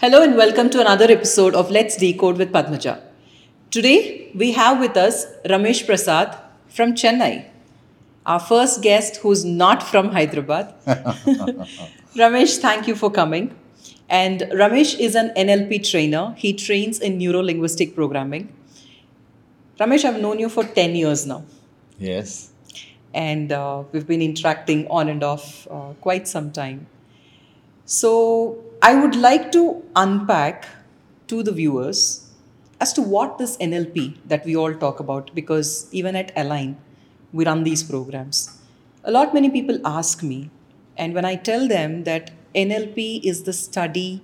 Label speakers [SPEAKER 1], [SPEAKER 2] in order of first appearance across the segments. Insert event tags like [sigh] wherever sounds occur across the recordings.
[SPEAKER 1] Hello and welcome to another episode of Let's Decode with Padmaja. Today we have with us Ramesh Prasad from Chennai, our first guest who's not from Hyderabad. [laughs] Ramesh, thank you for coming. And Ramesh is an NLP trainer. He trains in neuro linguistic programming. Ramesh, I've known you for 10 years now,
[SPEAKER 2] Yes.
[SPEAKER 1] and uh, we've been interacting on and off uh, quite some time. So, I would like to unpack to the viewers as to what this NLP that we all talk about, because even at Align, we run these programs. A lot many people ask me, and when I tell them that NLP is the study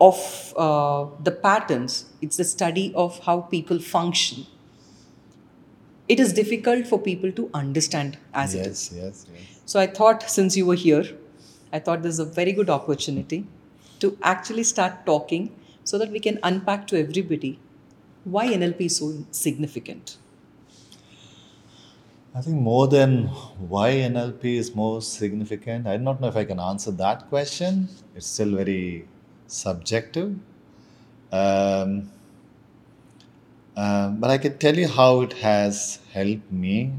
[SPEAKER 1] of uh, the patterns, it's the study of how people function. It is difficult for people to understand as it is.
[SPEAKER 2] yes, yes, yes.
[SPEAKER 1] So I thought since you were here, I thought this is a very good opportunity to actually start talking so that we can unpack to everybody why NLP is so significant.
[SPEAKER 2] I think more than why NLP is more significant, I don't know if I can answer that question. It's still very subjective. Um, um, but I can tell you how it has helped me,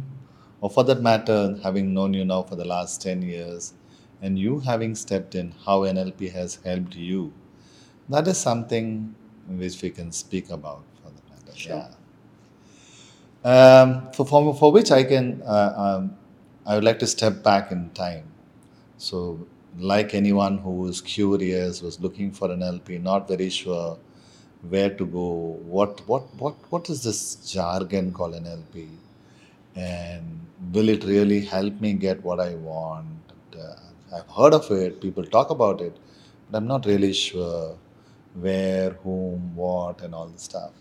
[SPEAKER 2] or for that matter, having known you now for the last 10 years, and you having stepped in, how NLP has helped you. That is something which we can speak about for the matter.
[SPEAKER 1] Sure.
[SPEAKER 2] Yeah. Um, for, for, for which I can, uh, um, I would like to step back in time. So, like anyone who is curious, was looking for NLP, not very sure where to go, what, what, what, what is this jargon called NLP, and will it really help me get what I want? Uh, I've heard of it, people talk about it, but I'm not really sure where, whom, what, and all the stuff.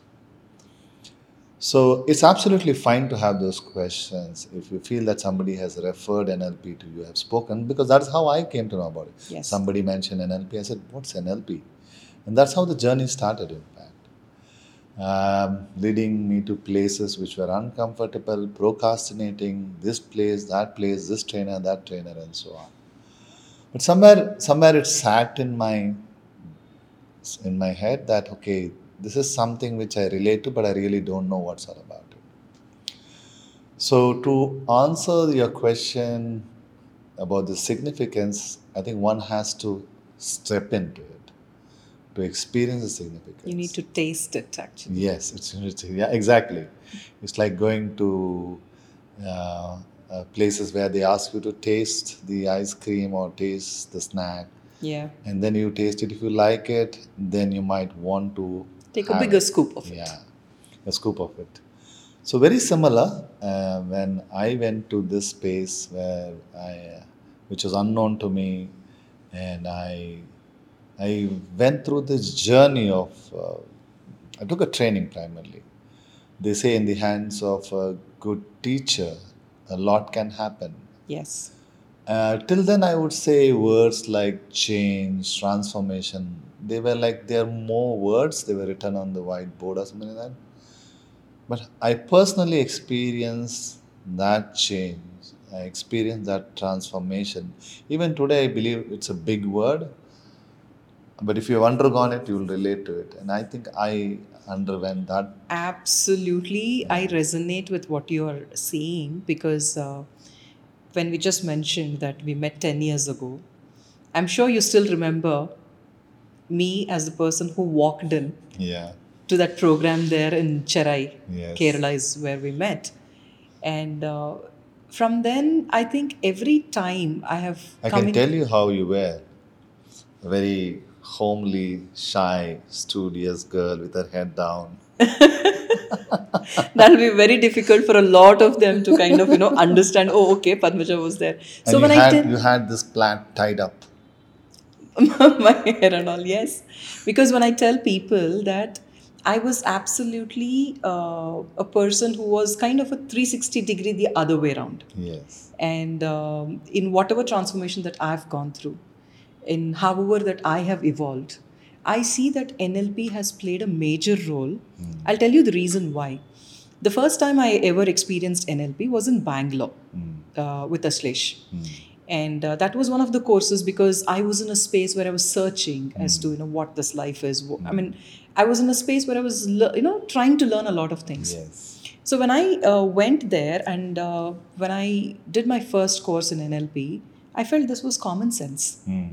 [SPEAKER 2] So it's absolutely fine to have those questions if you feel that somebody has referred NLP to you, have spoken, because that's how I came to know about it.
[SPEAKER 1] Yes.
[SPEAKER 2] Somebody mentioned NLP, I said, What's NLP? And that's how the journey started, in fact. Um, leading me to places which were uncomfortable, procrastinating, this place, that place, this trainer, that trainer, and so on. But somewhere, somewhere it sat in my in my head that okay, this is something which I relate to, but I really don't know what's all about it. So to answer your question about the significance, I think one has to step into it to experience the significance.
[SPEAKER 1] You need to taste it actually.
[SPEAKER 2] Yes, it's, yeah, exactly. It's like going to uh, uh, places where they ask you to taste the ice cream or taste the snack,
[SPEAKER 1] Yeah.
[SPEAKER 2] and then you taste it. If you like it, then you might want to
[SPEAKER 1] Take a bigger
[SPEAKER 2] it.
[SPEAKER 1] scoop of it.
[SPEAKER 2] Yeah, a scoop of it. So very similar. Uh, when I went to this space where I, uh, which was unknown to me, and I, I went through this journey of. Uh, I took a training primarily. They say in the hands of a good teacher, a lot can happen.
[SPEAKER 1] Yes.
[SPEAKER 2] Uh, till then, I would say words like change, transformation, they were like there are more words, they were written on the whiteboard or something like that. But I personally experienced that change, I experienced that transformation. Even today, I believe it's a big word, but if you've undergone it, you'll relate to it. And I think I underwent that.
[SPEAKER 1] Absolutely. I resonate with what you're saying because uh, when we just mentioned that we met 10 years ago, I'm sure you still remember me as the person who walked in
[SPEAKER 2] Yeah.
[SPEAKER 1] to that program there in Cherai,
[SPEAKER 2] Yes.
[SPEAKER 1] Kerala is where we met. And uh, from then, I think every time I have
[SPEAKER 2] I
[SPEAKER 1] come
[SPEAKER 2] can
[SPEAKER 1] in,
[SPEAKER 2] tell you how you were. A very homely, shy, studious girl with her head down. [laughs]
[SPEAKER 1] that'll be very difficult for a lot of them to kind of, you know, understand, oh, okay, Padmaja was there. So when I tell
[SPEAKER 2] you had this plant tied up. [laughs]
[SPEAKER 1] my hair and all, yes. Because when I tell people that I was absolutely uh, a person who was kind of a 360 degree the other way around.
[SPEAKER 2] Yes.
[SPEAKER 1] And um, in whatever transformation that I've gone through, in however that I have evolved, I see that NLP has played a major role. I'll tell you the reason why. The first time I ever experienced NLP was in Bangalore uh, with Ashlesh. and uh, that was one of the courses because i was in a space where i was searching as to you know what this life is i mean i was in a space where i was le- you know trying to learn a lot of things
[SPEAKER 2] Yes.
[SPEAKER 1] so when i uh, went there and uh, when i did my first course in nlp i felt this was common sense
[SPEAKER 2] Hmm.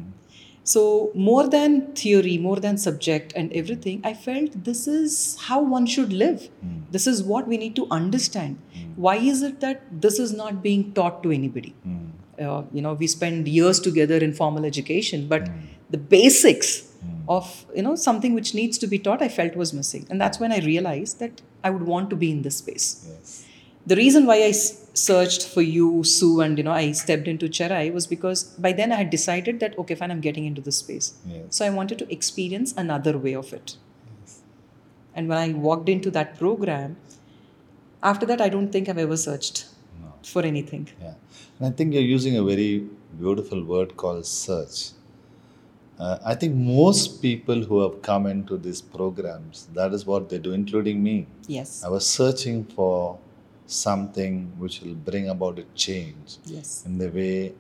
[SPEAKER 1] So more than theory more than subject and everything i felt this is how one should live. This is what we need to understand. Why is it that this is not being taught to anybody?
[SPEAKER 2] Hmm.
[SPEAKER 1] uh, you know we spend years together in formal education but the basics of you know something which needs to be taught i felt was missing. And that's when i realized that i would want to be in this space.
[SPEAKER 2] Yes.
[SPEAKER 1] The reason why I searched for you sue and you know i stepped into cherai was because by then i had decided that okay fine i'm getting into this space
[SPEAKER 2] Yes.
[SPEAKER 1] so i wanted to experience another way of it and when i walked into that program after that i don't think i've ever searched
[SPEAKER 2] No.
[SPEAKER 1] for anything
[SPEAKER 2] Yeah. And I think you're using a very beautiful word called search. Uh, I think most people who have come into these programs, that is what they do, including me.
[SPEAKER 1] yes
[SPEAKER 2] I was searching for something which will bring about a change
[SPEAKER 1] yes
[SPEAKER 2] in the way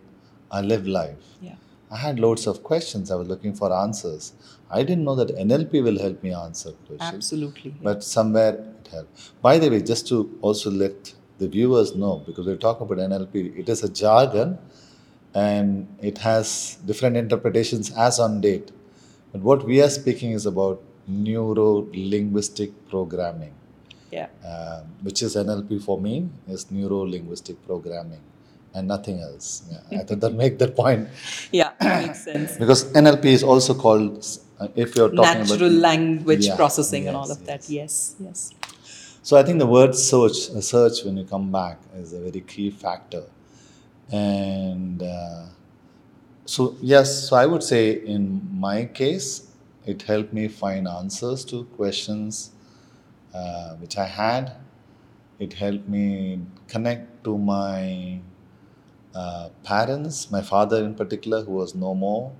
[SPEAKER 2] I live life.
[SPEAKER 1] yeah
[SPEAKER 2] I had loads of questions. I was looking for answers. I didn't know that NLP will help me answer questions.
[SPEAKER 1] absolutely
[SPEAKER 2] But somewhere it helped. By the way, just to also let the viewers know, because we talk about NLP, it is a jargon and it has different interpretations as on date. But what we are speaking is about neuro linguistic programming,
[SPEAKER 1] yeah.
[SPEAKER 2] Um, which is NLP for me, is neuro linguistic programming and nothing else. Yeah, I thought that make [laughs] that point.
[SPEAKER 1] Yeah makes sense. [coughs]
[SPEAKER 2] Because NLP is also called, uh, if you're talking about
[SPEAKER 1] natural
[SPEAKER 2] about
[SPEAKER 1] language
[SPEAKER 2] Yeah,
[SPEAKER 1] processing and all
[SPEAKER 2] yes,
[SPEAKER 1] of that. yes yes.
[SPEAKER 2] So I think the word search, uh, search when you come back is a very key factor, and uh, so yes, so I would say in my case, it helped me find answers to questions uh, which I had. It helped me connect to my uh, parents, my father in particular, who was no more.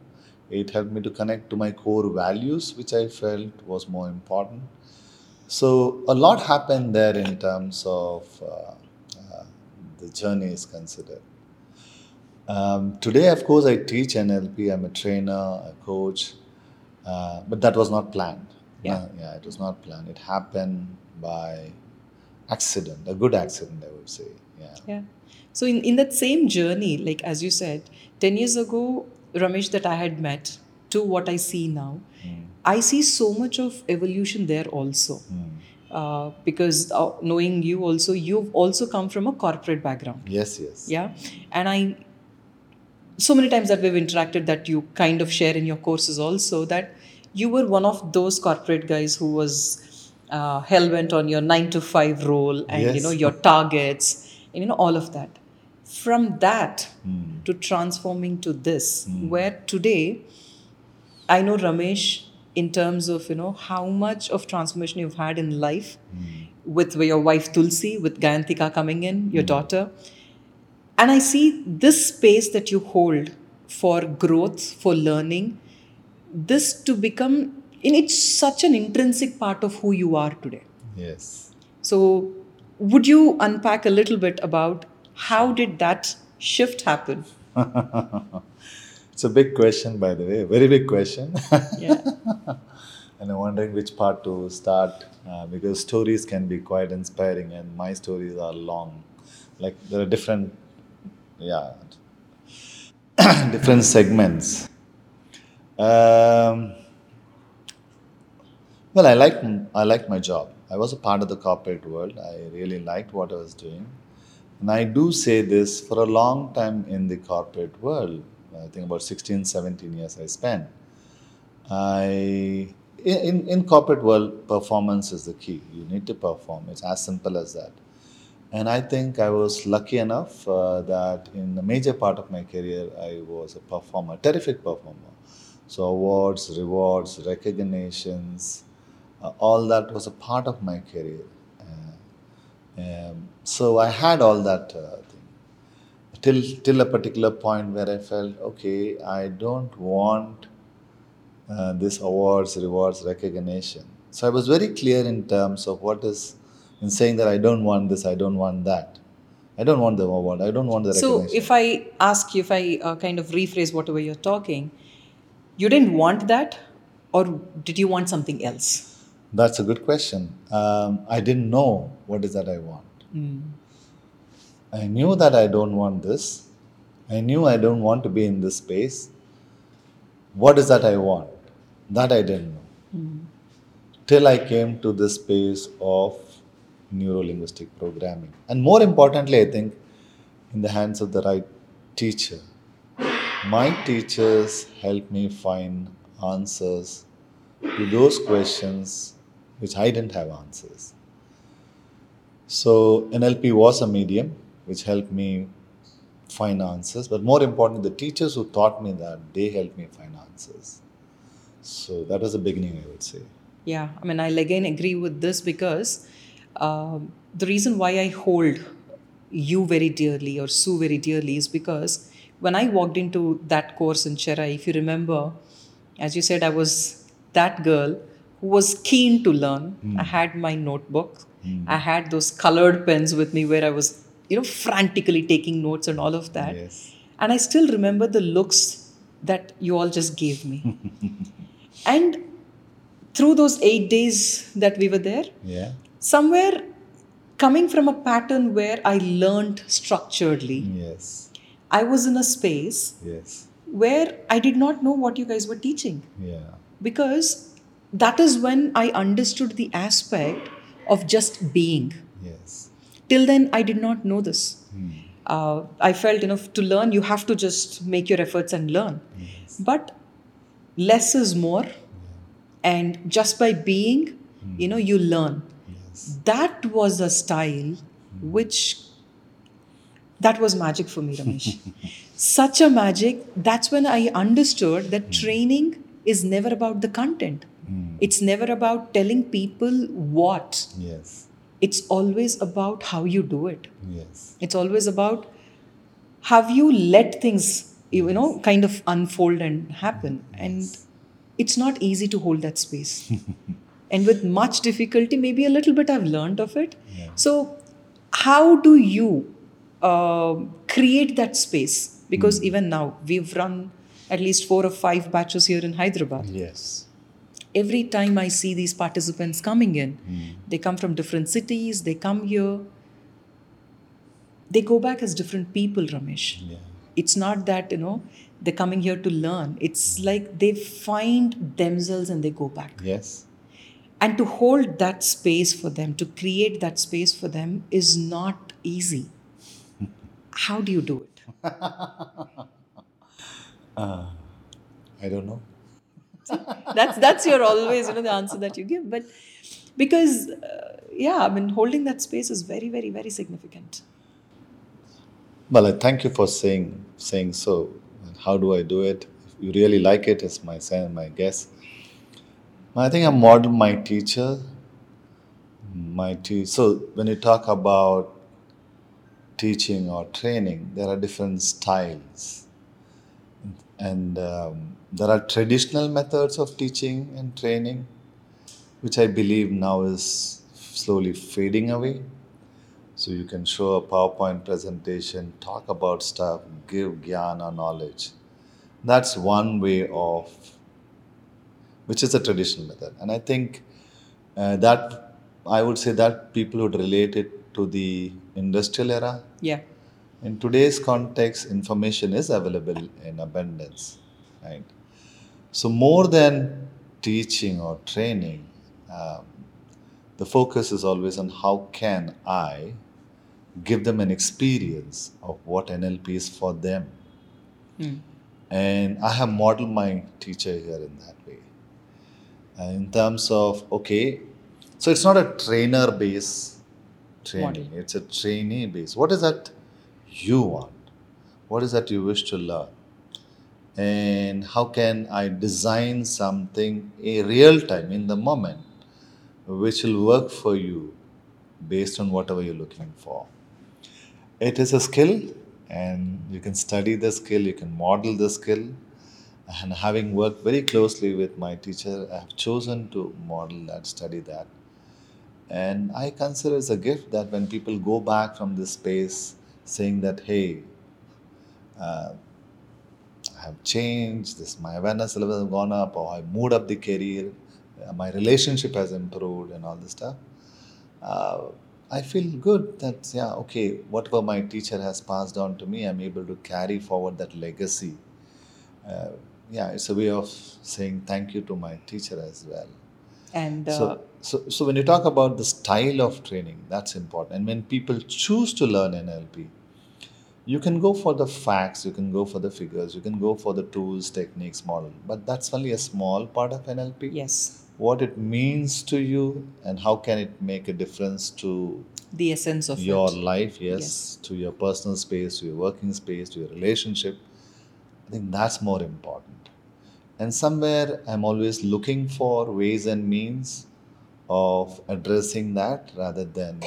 [SPEAKER 2] It helped me to connect to my core values, which I felt was more important. So a lot happened there in terms of uh, uh, the journey is considered. Um, today, of course, I teach NLP. I'm a trainer, a coach, uh, but that was not planned.
[SPEAKER 1] Yeah.
[SPEAKER 2] No, yeah, it was not planned. It happened by accident, a good accident, I would say. Yeah.
[SPEAKER 1] Yeah. So in, in that same journey, like as you said, 10 years ago, Ramesh that I had met to what I see now, I see so much of evolution there also. Uh, because uh, knowing you also, you've also come from a corporate background.
[SPEAKER 2] Yes, yes.
[SPEAKER 1] Yeah. And I, so many times that we've interacted that you kind of share in your courses also that you were one of those corporate guys who was uh, hell bent on your nine to five role and you know your targets and you know all of that. From that
[SPEAKER 2] Hmm.
[SPEAKER 1] to transforming to this, where today I know Ramesh in terms of you know how much of transformation you've had in life with your wife Tulsi, with Gayantika coming in, your daughter. And I see this space that you hold for growth, for learning, this to become in it's such an intrinsic part of who you are today.
[SPEAKER 2] Yes.
[SPEAKER 1] So would you unpack a little bit about how did that shift happen? [laughs]
[SPEAKER 2] It's a big question, by the way, very big question. [laughs]
[SPEAKER 1] Yeah. [laughs]
[SPEAKER 2] and I'm wondering which part to start uh, because stories can be quite inspiring, and my stories are long. Like there are different, yeah, [coughs] different segments. Um, well, I like I liked my job. I was a part of the corporate world. I really liked what I was doing, and I do say this for a long time in the corporate world. I think about 16, 17 years I spent. I in, in, in corporate world, performance is the key. You need to perform. It's as simple as that. And I think I was lucky enough uh, that in the major part of my career, I was a performer, terrific performer. So awards, rewards, recognitions, uh, all that was a part of my career. Uh, um, so I had all that uh, thing till till a particular point where I felt okay, I don't want uh, this awards, rewards, recognition. So I was very clear in terms of what is in saying that I don't want this, I don't want that. I don't want the award. I don't want the
[SPEAKER 1] So,
[SPEAKER 2] recognition.
[SPEAKER 1] So, if I ask you, if I uh, kind of rephrase whatever you're talking, you didn't want that, or did you want something else?
[SPEAKER 2] That's a good question. Um, I didn't know what is that I want. I knew that I don't want this. I knew I don't want to be in this space. What is that I want? That I didn't know. Till I came to this space of neuro linguistic programming. And more importantly, I think in the hands of the right teacher. My teachers helped me find answers to those questions which I didn't have answers. So NLP was a medium which helped me find answers, but more importantly, the teachers who taught me that they helped me find answers. So that was the beginning, I would say.
[SPEAKER 1] Yeah, I mean, I'll again agree with this because um, the reason why I hold you very dearly or Sue very dearly is because when I walked into that course in Chennai, if you remember, as you said, I was that girl who was keen to learn. Hmm. I had my notebook, hmm. I had those colored pens with me where I was, you know, frantically taking notes and all of that.
[SPEAKER 2] Yes.
[SPEAKER 1] And I still remember the looks that you all just gave me. [laughs] and through those eight days that we were there,
[SPEAKER 2] Yeah.
[SPEAKER 1] somewhere coming from a pattern where I learned structuredly,
[SPEAKER 2] Yes.
[SPEAKER 1] I was in a space
[SPEAKER 2] Yes.
[SPEAKER 1] where I did not know what you guys were teaching
[SPEAKER 2] Yeah.
[SPEAKER 1] because that is when I understood the aspect of just being.
[SPEAKER 2] Yes.
[SPEAKER 1] Till then, I did not know this. Hmm. Uh, I felt, you know, to learn, you have to just make your efforts and learn. Yes. But less is more. And just by being, hmm. you know, you learn.
[SPEAKER 2] Yes.
[SPEAKER 1] That was a style hmm. which, that was magic for me, Ramesh. [laughs] Such a magic. That's when I understood that hmm. training is never about the content. Hmm. It's never about telling people what.
[SPEAKER 2] Yes.
[SPEAKER 1] It's always about how you do it.
[SPEAKER 2] Yes.
[SPEAKER 1] It's always about have you let things, you know, kind of unfold and happen. And it's not easy to hold that space. [laughs] and with much difficulty, maybe a little bit I've learned of it.
[SPEAKER 2] Yeah.
[SPEAKER 1] So, how do you um create that space? Because even now, we've run at least four or five batches here in Hyderabad
[SPEAKER 2] Yes.
[SPEAKER 1] every time I see these participants coming in, they come from different cities, they come here, they go back as different people, Ramesh.
[SPEAKER 2] Yeah.
[SPEAKER 1] It's not that, you know, they're coming here to learn. It's like they find themselves and they go back.
[SPEAKER 2] Yes.
[SPEAKER 1] And to hold that space for them, to create that space for them is not easy. How do you do it? [laughs]
[SPEAKER 2] I don't know.
[SPEAKER 1] that's that's your always you know the answer that you give but because uh, yeah i mean holding that space is very very very significant
[SPEAKER 2] Well, I thank you for saying saying so. How do I do it? If you really like it, it's my my guess. I think I model my teacher. My te- so when you talk about teaching or training, there are different styles, and um, there are traditional methods of teaching and training, which I believe now is slowly fading away. So you can show a PowerPoint presentation, talk about stuff, give gyan knowledge. That's one way of, which is a traditional method. And I think uh, that, I would say that people would relate it to the industrial era.
[SPEAKER 1] yeah
[SPEAKER 2] In today's context, information is available in abundance, right? So more than teaching or training, um, the focus is always on how can I give them an experience of what NLP is for them. And I have modeled my teacher here in that way. Uh, in terms of, okay, so it's not a trainer based training,
[SPEAKER 1] Model.
[SPEAKER 2] it's a trainee base. What is that you want? What is that you wish to learn? And how can I design something a real time in the moment which will work for you based on whatever you're looking for? It is a skill, and you can study the skill, you can model the skill. And having worked very closely with my teacher, I have chosen to model that, study that. And I consider it's a gift that when people go back from this space, saying that, hey, uh, I have changed, this my awareness level has gone up, or I moved up the career, uh, my relationship has improved, and all this stuff. Uh, I feel good that yeah, okay, whatever my teacher has passed on to me, I'm able to carry forward that legacy. Uh, yeah, it's a way of saying thank you to my teacher as well.
[SPEAKER 1] And uh,
[SPEAKER 2] So, so, so when you talk about the style of training, that's important. And when people choose to learn NLP, you can go for the facts, you can go for the figures, you can go for the tools, techniques, model, but that's only a small part of NLP.
[SPEAKER 1] yes,
[SPEAKER 2] What it means to you and how can it make a difference to
[SPEAKER 1] the essence of
[SPEAKER 2] your
[SPEAKER 1] it.
[SPEAKER 2] life, yes,
[SPEAKER 1] Yes.
[SPEAKER 2] to your personal space, to your working space, to your relationship. I think that's more important. And somewhere I'm always looking for ways and means of addressing that rather than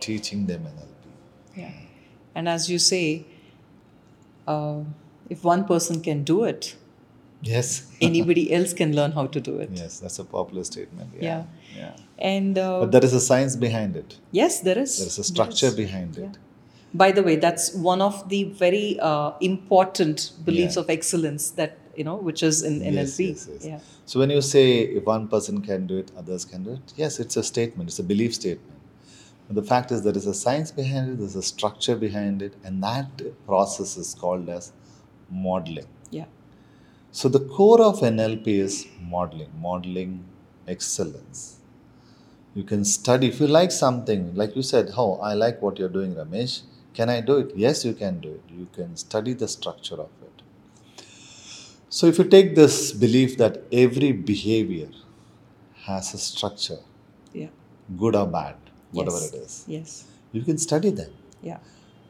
[SPEAKER 2] teaching them NLP.
[SPEAKER 1] Yeah. And as you say, uh, if one person can do it,
[SPEAKER 2] Yes. [laughs]
[SPEAKER 1] anybody else can learn how to do it.
[SPEAKER 2] yes, that's a popular statement.
[SPEAKER 1] Yeah.
[SPEAKER 2] Yeah. yeah.
[SPEAKER 1] And uh,
[SPEAKER 2] But there is a science behind it.
[SPEAKER 1] yes, there is.
[SPEAKER 2] There is a structure
[SPEAKER 1] is.
[SPEAKER 2] behind
[SPEAKER 1] Yeah.
[SPEAKER 2] it.
[SPEAKER 1] By the way, that's one of the very uh, important beliefs
[SPEAKER 2] Yeah.
[SPEAKER 1] of excellence that you know, which is in
[SPEAKER 2] Yes,
[SPEAKER 1] NLP.
[SPEAKER 2] yes, yes.
[SPEAKER 1] Yeah.
[SPEAKER 2] So when you say if one person can do it, others can do it, yes, it's a statement, it's a belief statement. But the fact is there is a science behind it, there's a structure behind it, and that process is called as modeling.
[SPEAKER 1] Yeah.
[SPEAKER 2] So the core of NLP is modeling, modeling excellence. You can study if you like something, like you said, oh, I like what you're doing, Ramesh. Can I do it? Yes, you can do it. You can study the structure of it. So if you take this belief that every behavior has a structure,
[SPEAKER 1] Yeah.
[SPEAKER 2] good or bad, whatever
[SPEAKER 1] Yes.
[SPEAKER 2] it is,
[SPEAKER 1] Yes.
[SPEAKER 2] you can study them.
[SPEAKER 1] Yeah.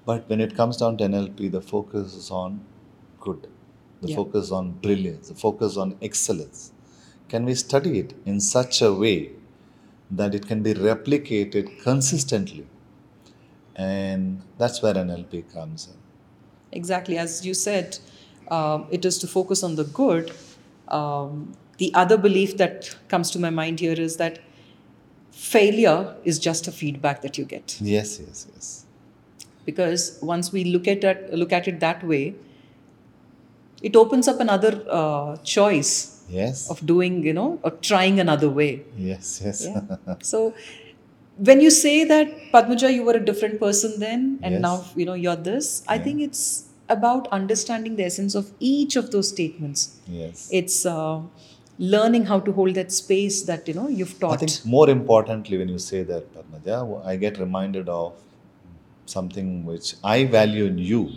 [SPEAKER 2] But when it comes down to NLP, the focus is on good, the
[SPEAKER 1] Yeah.
[SPEAKER 2] focus on brilliance, the focus on excellence. Can we study it in such a way that it can be replicated consistently? And that's where NLP comes in.
[SPEAKER 1] Exactly. As you said, um, it is to focus on the good. Um, the other belief that comes to my mind here is that failure is just a feedback that you get.
[SPEAKER 2] Yes, yes, yes.
[SPEAKER 1] Because once we look at it, look at it that way, it opens up another uh, choice
[SPEAKER 2] Yes.
[SPEAKER 1] of doing, you know, or trying another way.
[SPEAKER 2] Yes, yes.
[SPEAKER 1] Yeah. [laughs] so when you say that Padmaja, you were a different person then, and
[SPEAKER 2] Yes.
[SPEAKER 1] now you know you're this, I
[SPEAKER 2] Yeah.
[SPEAKER 1] think it's about understanding the essence of each of those statements.
[SPEAKER 2] yes.
[SPEAKER 1] It's uh, learning how to hold that space that you know you've taught.
[SPEAKER 2] I think more importantly, when you say that, Padmaja, I get reminded of something which I value in you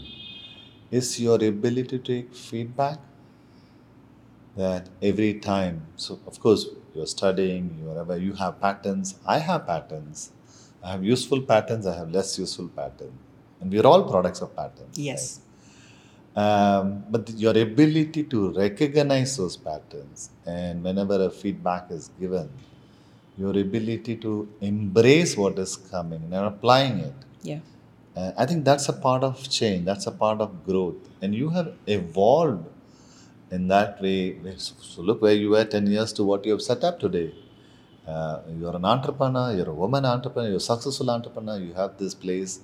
[SPEAKER 2] is your ability to take feedback. That every time, so of course, you're studying, you're aware, you have patterns, I have patterns. I have useful patterns, I have less useful patterns. And we're all products of patterns.
[SPEAKER 1] yes,
[SPEAKER 2] Um, but your ability to recognize those patterns and whenever a feedback is given, your ability to embrace what is coming and applying it.
[SPEAKER 1] yeah,
[SPEAKER 2] Uh, I think that's a part of change, that's a part of growth. And you have evolved in that way. So, look where you were 10 years to what you have set up today. Uh, you're an entrepreneur, you're a woman entrepreneur, you're a successful entrepreneur. You have this place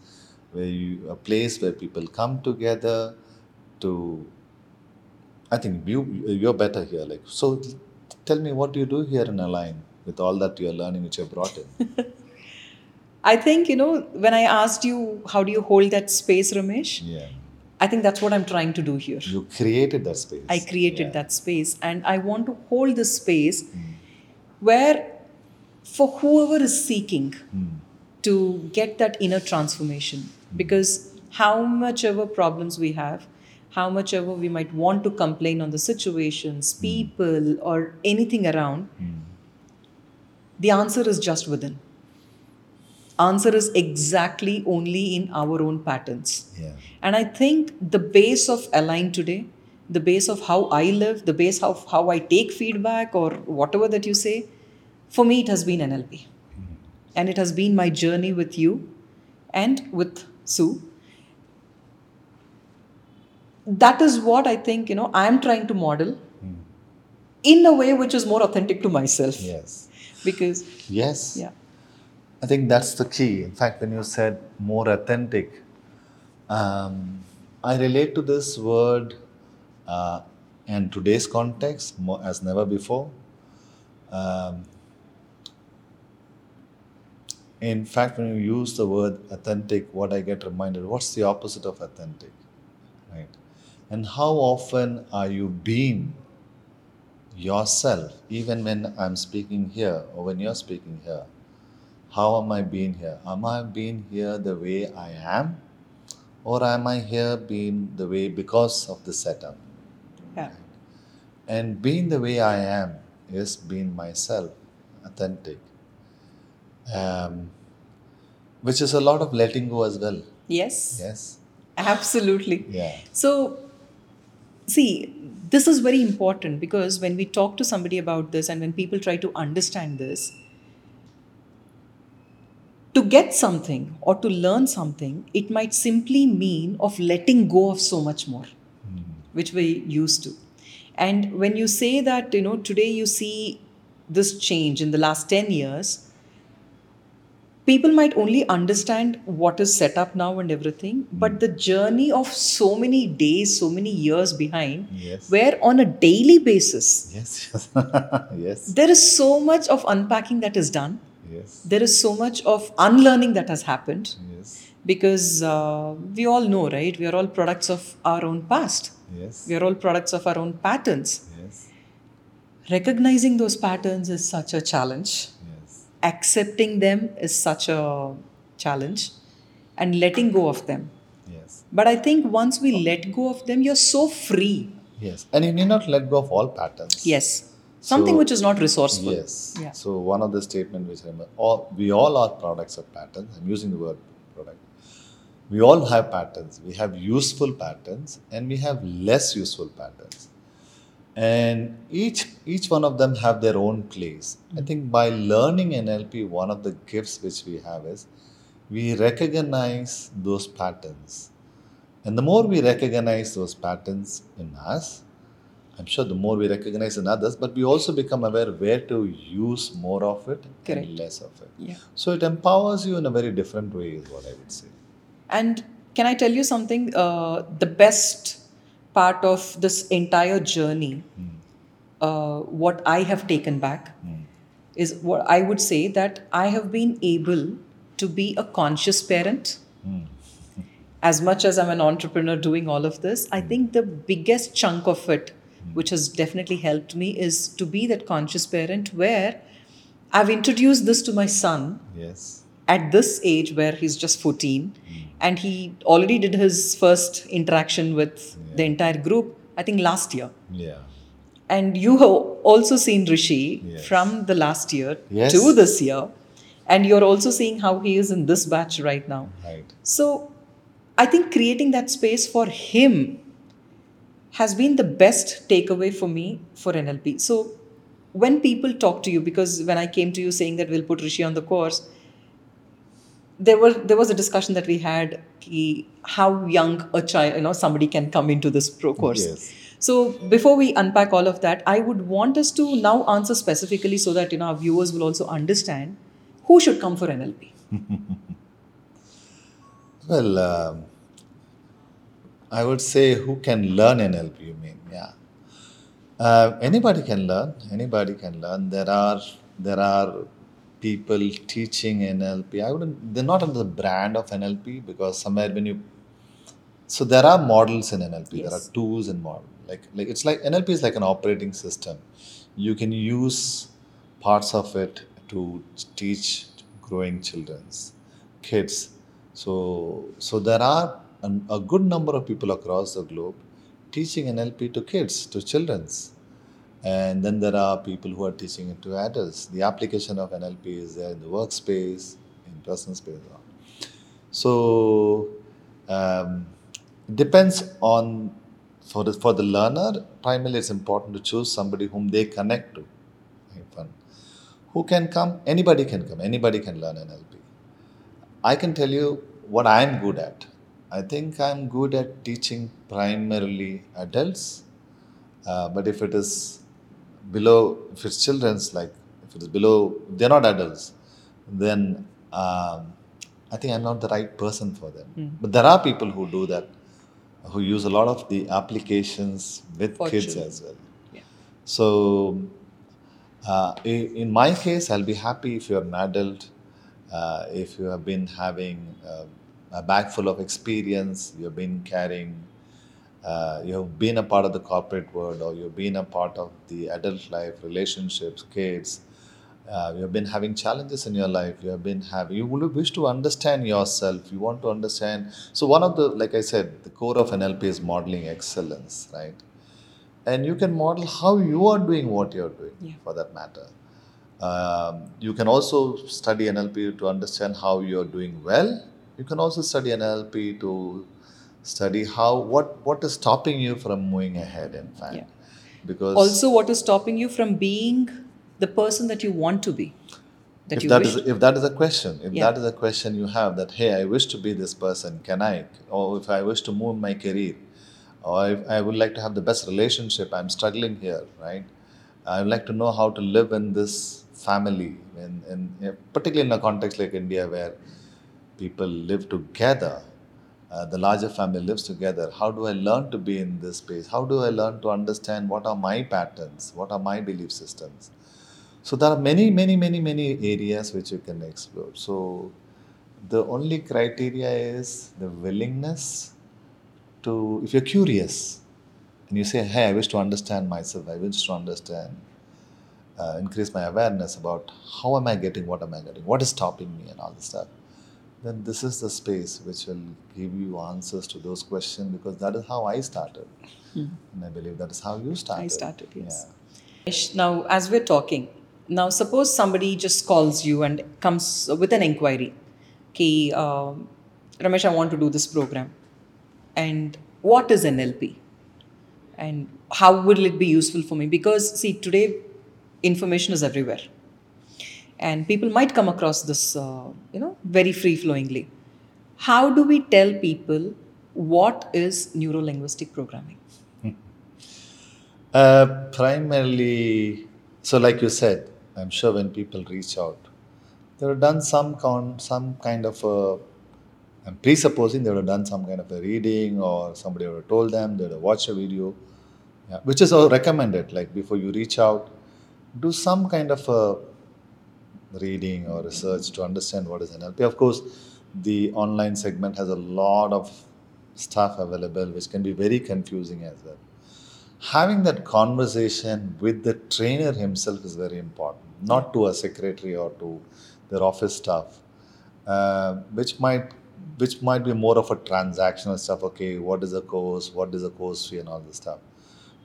[SPEAKER 2] where you, a place where people come together to. I think you you're better here. Like so, tell me what do you do here in Align with all that you're learning, which you brought in. [laughs]
[SPEAKER 1] I think you know when I asked you how do you hold that space, Ramesh.
[SPEAKER 2] yeah,
[SPEAKER 1] I think that's what I'm trying to do here.
[SPEAKER 2] you created that space.
[SPEAKER 1] I created
[SPEAKER 2] Yeah.
[SPEAKER 1] that space, and I want to hold this space where, for whoever is seeking
[SPEAKER 2] Hmm.
[SPEAKER 1] to get that inner transformation, because how much ever problems we have, how much ever we might want to complain on the situations, hmm. people, or anything around, hmm. the answer is just within. Answer is exactly only in our own patterns.
[SPEAKER 2] Yeah.
[SPEAKER 1] And I think the base of Align today, the base of how I live, the base of how I take feedback or whatever that you say, for me, it has been NLP. Hmm. And it has been my journey with you and with Sue. That is what I think, you know, I'm trying to model in a way which is more authentic to myself.
[SPEAKER 2] Yes.
[SPEAKER 1] Because,
[SPEAKER 2] Yes.
[SPEAKER 1] yeah,
[SPEAKER 2] I think that's the key. In fact, when you said more authentic, Um, I relate to this word uh, in today's context more, as never before. Um, in fact, when you use the word authentic, what I get reminded, what's the opposite of authentic? Right? And how often are you being yourself, even when I'm speaking here or when you're speaking here? How am I being here? Am I being here the way I am? Or am I here being the way because of the setup?
[SPEAKER 1] Yeah.
[SPEAKER 2] And being the way I am is being myself, authentic. Um, which is a lot of letting go as well.
[SPEAKER 1] Yes.
[SPEAKER 2] Yes.
[SPEAKER 1] Absolutely.
[SPEAKER 2] Yeah.
[SPEAKER 1] So, see, this is very important because when we talk to somebody about this and when people try to understand this, to get something or to learn something, it might simply mean of letting go of so much more, hmm. which we used to. And when you say that, you know, today you see this change in the last 10 years, people might only understand what is set up now and everything, but the journey of so many days, so many years behind,
[SPEAKER 2] Yes.
[SPEAKER 1] where on a daily basis,
[SPEAKER 2] Yes. [laughs] yes.
[SPEAKER 1] there is so much of unpacking that is done.
[SPEAKER 2] Yes.
[SPEAKER 1] There is so much of unlearning that has happened
[SPEAKER 2] Yes.
[SPEAKER 1] because uh, we all know, right? We are all products of our own past.
[SPEAKER 2] Yes.
[SPEAKER 1] We are all products of our own patterns.
[SPEAKER 2] Yes.
[SPEAKER 1] Recognizing those patterns is such a challenge. Accepting them is such a challenge. And letting go of them.
[SPEAKER 2] Yes.
[SPEAKER 1] But I think once we let go of them, you're so free.
[SPEAKER 2] Yes. And you need not let go of all patterns.
[SPEAKER 1] Yes. Something
[SPEAKER 2] So-
[SPEAKER 1] which is not resourceful.
[SPEAKER 2] Yes.
[SPEAKER 1] Yeah.
[SPEAKER 2] So one of the statement which I remember, all, we all are products of patterns. I'm using the word product. We all have patterns. We have useful patterns and we have less useful patterns. And each each one of them have their own place. I think by learning NLP, one of the gifts which we have is we recognize those patterns. And the more we recognize those patterns in us, I'm sure the more we recognize in others, but we also become aware where to use more of it
[SPEAKER 1] Correct.
[SPEAKER 2] and less of it.
[SPEAKER 1] Yeah.
[SPEAKER 2] So it empowers you in a very different way, is what I would say.
[SPEAKER 1] And can I tell you something? Uh, the best part of this entire journey, uh, what I have taken back, is what I would say that I have been able to be a conscious parent. As much as I'm an entrepreneur doing all of this, I think the biggest chunk of it, which has definitely helped me, is to be that conscious parent where I've introduced this to my son
[SPEAKER 2] Yes.
[SPEAKER 1] at this age where he's just 14 and he already did his first interaction with the entire group i think last year
[SPEAKER 2] Yeah.
[SPEAKER 1] And you have also seen rishi
[SPEAKER 2] Yes.
[SPEAKER 1] from the last year
[SPEAKER 2] Yes.
[SPEAKER 1] to this year and you're also seeing how he is in this batch right now
[SPEAKER 2] Right.
[SPEAKER 1] so i think creating that space for him has been the best takeaway for me for nlp so when people talk to you because when i came to you saying that we'll put rishi on the course there were there was a discussion that we had ki, how young a child you know somebody can come into this pro course
[SPEAKER 2] Yes.
[SPEAKER 1] So before we unpack all of that i would want us to now answer specifically so that you know our viewers will also understand who should come for nlp [laughs]
[SPEAKER 2] Well, um, I would say who can learn NLP, you mean? Yeah. Uh, anybody can learn. Anybody can learn. There are there are people teaching NLP. I wouldn't. They're not under the brand of NLP because somewhere when you so there are models in NLP. There are tools and models. Like like it's like NLP is like an operating system. You can use parts of it to teach growing children's kids. So so there are an, a good number of people across the globe teaching NLP to kids, to children's. And then there are people who are teaching it to adults. The application of NLP is there in the workspace, in personal space. So um, it depends on for the for the learner. Primarily, it's important to choose somebody whom they connect to. Who can come? Anybody can come. Anybody can learn NLP. I can tell you what I'm good at. I think I'm good at teaching primarily adults. Uh, but if it is below, if it's children's, like if it is below, they're not adults, then um, I think I'm not the right person for them. But there are people who do that, who use a lot of the applications with
[SPEAKER 1] For
[SPEAKER 2] kids as well.
[SPEAKER 1] Yeah.
[SPEAKER 2] So, uh, in my case, I'll be happy if you're an adult, uh, if you have been having uh, a bag full of experience, you've been carrying, uh, you've been a part of the corporate world, or you've been a part of the adult life, relationships, kids. Uh, you have been having challenges in your life. You have been having. You wish to understand yourself. You want to understand. So one of the, like I said, the core of NLP is modeling excellence, right? and you can model how you are doing what you're doing
[SPEAKER 1] Yeah.
[SPEAKER 2] for that matter um, you can also study nlp to understand how you're doing well you can also study nlp to study how what what is stopping you from moving ahead in fact
[SPEAKER 1] Yeah.
[SPEAKER 2] because
[SPEAKER 1] Also, what is stopping you from being the person that you want to be? That
[SPEAKER 2] if
[SPEAKER 1] you
[SPEAKER 2] that
[SPEAKER 1] wish.
[SPEAKER 2] is if that is a question if
[SPEAKER 1] Yeah.
[SPEAKER 2] that is a question you have that hey i wish to be this person can i or if i wish to move my career or if i would like to have the best relationship i'm struggling here right i would like to know how to live in this family in, in, particularly in a context like india where people live together uh, the larger family lives together how do i learn to be in this space how do i learn to understand what are my patterns what are my belief systems so there are many, many, many, many areas which you can explore. So the only criteria is the willingness to, if you're curious and you say, hey, I wish to understand myself, I wish to understand, uh, increase my awareness about how am I getting, what am I getting, what is stopping me, and all this stuff, then this is the space which will give you answers to those questions because that is how I started. And I believe that is how you started.
[SPEAKER 1] I started, yes.
[SPEAKER 2] Yeah.
[SPEAKER 1] Now, as we're talking, now suppose somebody just calls you and comes with an inquiry. Ki, um, Ramesh, I want to do this program. And what is NLP? And how will it be useful for me? Because, see, today information is everywhere. And people might come across this, uh, you know, very free flowingly. How do we tell people what is neuro linguistic programming?
[SPEAKER 2] Uh, primarily, so like you said, I'm sure when people reach out, they have done some con- some kind of a. I'm presupposing they would have done some kind of a reading or somebody would have told them they would have watched a video, yeah, which is all recommended. Like before you reach out, do some kind of a reading or research to understand what is NLP. Of course, the online segment has a lot of stuff available, which can be very confusing as well having that conversation with the trainer himself is very important, not to a secretary or to their office staff, uh, which might which might be more of a transactional stuff. Okay, what is the course? What is the course fee and all this stuff.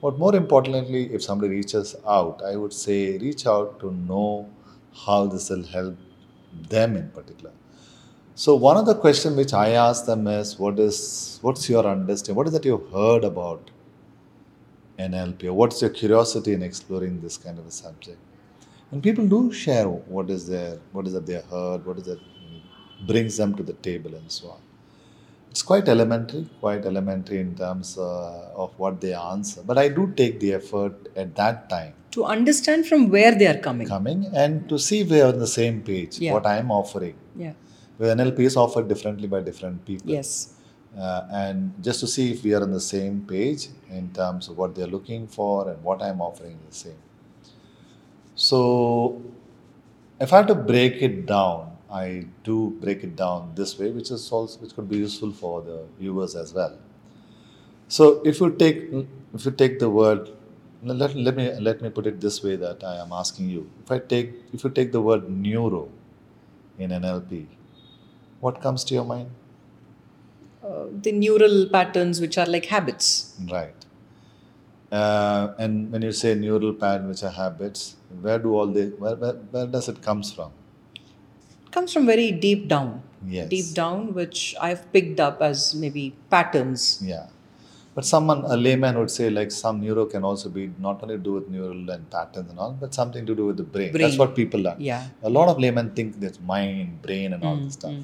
[SPEAKER 2] But more importantly, if somebody reaches out, I would say reach out to know how this will help them in particular. So one of the questions which I ask them is, what is what's your understanding? What is that you've heard about NLP? Or what's your curiosity in exploring this kind of a subject? And people do share what is their what is that they heard, what is that brings them to the table and so on. It's quite elementary, quite elementary in terms uh, of what they answer. But I do take the effort at that time
[SPEAKER 1] To understand from where they are coming.
[SPEAKER 2] coming and to see if we are on the same page,
[SPEAKER 1] Yeah.
[SPEAKER 2] what I am offering.
[SPEAKER 1] Yeah.
[SPEAKER 2] Because NLP is offered differently by different people.
[SPEAKER 1] Yes.
[SPEAKER 2] Uh, and just to see if we are on the same page in terms of what they're looking for and what I'm offering is the same. So, if I have to break it down, I do break it down this way, which is also which could be useful for the viewers as well. So, if you take if you take the word, let, let me let me put it this way that I am asking you. If I take if you take the word neuro in NLP, what comes to your mind?
[SPEAKER 1] Uh, the neural patterns, which are like habits.
[SPEAKER 2] Right. Uh, and when you say neural pattern, which are habits, where do all the where, where, where does it comes from?
[SPEAKER 1] It comes from very deep down.
[SPEAKER 2] Yes.
[SPEAKER 1] Deep down, which I've picked up as maybe patterns.
[SPEAKER 2] Yeah. But someone, a layman would say like some neuro can also be not only do with neural and patterns and all, but something to do with the brain. That's what people learn.
[SPEAKER 1] Yeah.
[SPEAKER 2] A lot of laymen think that's mind, brain, and all this stuff.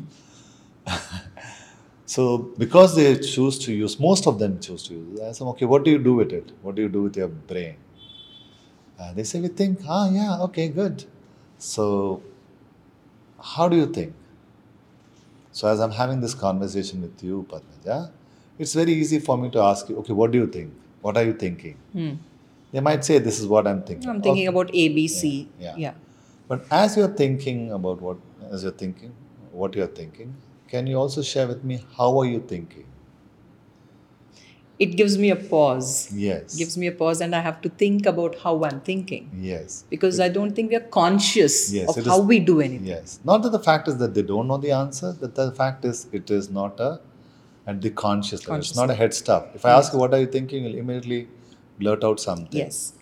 [SPEAKER 2] [laughs] so because they choose to use, most of them choose to use. I say, okay, what do you do with it? What do you do with your brain? Uh, they say we think, ah, yeah, okay, good. So how do you think? So as I'm having this conversation with you, Padmaja, it's very easy for me to ask you, okay, what do you think? What are you thinking? They might say, this is what I'm thinking.
[SPEAKER 1] I'm thinking
[SPEAKER 2] Okay.
[SPEAKER 1] about A, B, C.
[SPEAKER 2] Yeah.
[SPEAKER 1] yeah.
[SPEAKER 2] But as you're thinking about what, as you're thinking, what you're thinking, can you also share with me how are you thinking?
[SPEAKER 1] It gives me a pause.
[SPEAKER 2] Yes.
[SPEAKER 1] Gives me a pause, and I have to think about how I'm thinking
[SPEAKER 2] Yes.
[SPEAKER 1] because I don't think we are conscious
[SPEAKER 2] Yes,
[SPEAKER 1] of
[SPEAKER 2] it
[SPEAKER 1] how
[SPEAKER 2] is-
[SPEAKER 1] we do anything.
[SPEAKER 2] Yes. Not that the fact is that they don't know the answer, but the fact is it is not a at the conscious level. It's not a head stuff. If I ask you what are you thinking, you'll immediately blurt out something.
[SPEAKER 1] Yes.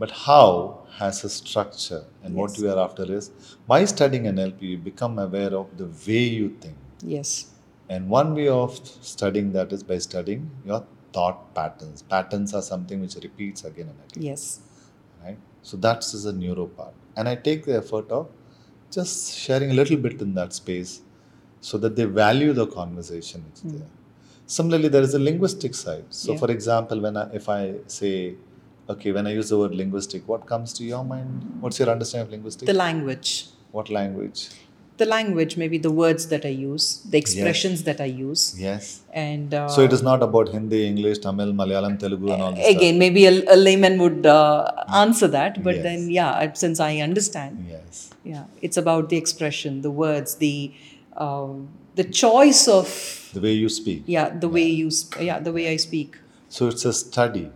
[SPEAKER 2] But how has a structure, and what
[SPEAKER 1] Yes.
[SPEAKER 2] we are after is by studying NLP, you become aware of the way you think.
[SPEAKER 1] Yes.
[SPEAKER 2] And one way of studying that is by studying your thought patterns. Patterns are something which repeats again and again
[SPEAKER 1] Yes.
[SPEAKER 2] right? So that's is a neuro part, and I take the effort of just sharing a little bit in that space, so that they value the conversation which is hmm. there. Similarly, there is a linguistic side. So,
[SPEAKER 1] Yeah.
[SPEAKER 2] for example, when I, if I say, okay, when I use the word linguistic, what comes to your mind? What's your understanding of linguistic?
[SPEAKER 1] The language.
[SPEAKER 2] what language?
[SPEAKER 1] The language, maybe the words that I use, the expressions that I use.
[SPEAKER 2] Yes.
[SPEAKER 1] And uh,
[SPEAKER 2] So it is not about Hindi, English, Tamil, Malayalam, Telugu, and all this stuff.
[SPEAKER 1] again, maybe a, a layman would uh, answer that, but
[SPEAKER 2] Yes.
[SPEAKER 1] then, yeah, since I understand,
[SPEAKER 2] Yes.
[SPEAKER 1] yeah, it's about the expression, the words, the um, the choice of
[SPEAKER 2] The way you speak.
[SPEAKER 1] yeah, the way you sp- yeah, the way I speak,
[SPEAKER 2] So it's a study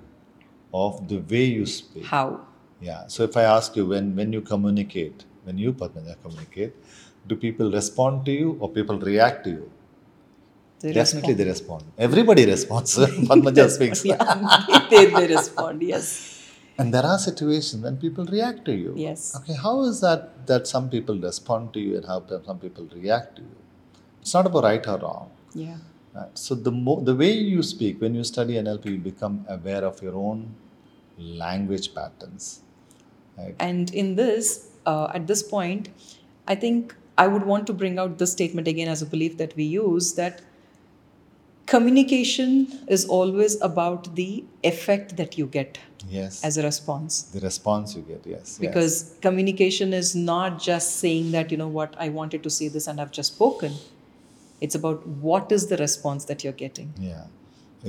[SPEAKER 2] of the way you speak.
[SPEAKER 1] how
[SPEAKER 2] Yeah. So if I ask you when when you communicate, when you Padmaja communicate, do people respond to you or people react to you?
[SPEAKER 1] they
[SPEAKER 2] Definitely
[SPEAKER 1] respond.
[SPEAKER 2] they respond. Everybody responds. [laughs] Padmaja [laughs] speaks.
[SPEAKER 1] yeah, they, they respond. Yes,
[SPEAKER 2] And there are situations when people react to you.
[SPEAKER 1] Yes.
[SPEAKER 2] Okay, how is that that some people respond to you and how some people react to you? It's not about right or wrong.
[SPEAKER 1] yeah,
[SPEAKER 2] Right. So the mo- the way you speak when you study NLP, you become aware of your own language patterns. Right.
[SPEAKER 1] and in this, uh, at this point, I think I would want to bring out this statement again as a belief that we use that communication is always about the effect that you get
[SPEAKER 2] Yes.
[SPEAKER 1] as a response.
[SPEAKER 2] the response you get, yes. yes.
[SPEAKER 1] because communication is not just saying that you know what i wanted to say this and i've just spoken it's about what is the response that you're getting
[SPEAKER 2] Yeah.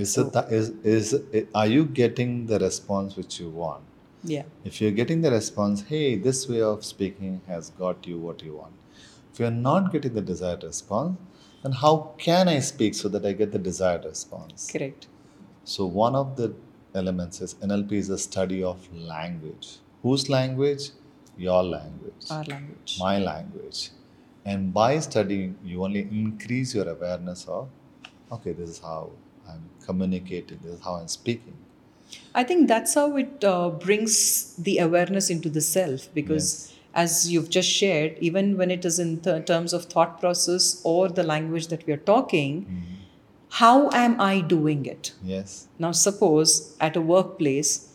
[SPEAKER 2] Is it that, is is it, are you getting the response which you want?
[SPEAKER 1] yeah
[SPEAKER 2] If you're getting the response, hey, this way of speaking has got you what you want. If you're not getting the desired response, then how can I speak so that I get the desired response?
[SPEAKER 1] correct
[SPEAKER 2] So one of the elements is NLP is a study of language. Whose language? Your language.
[SPEAKER 1] our language
[SPEAKER 2] My language. And by studying, you only increase your awareness of, okay, this is how I'm communicating, this is how I'm speaking.
[SPEAKER 1] i think that's how it uh, brings the awareness into the self because as you've just shared even when it is in th- terms of thought process or the language that we are talking how am i doing it
[SPEAKER 2] Yes.
[SPEAKER 1] Now, suppose at a workplace,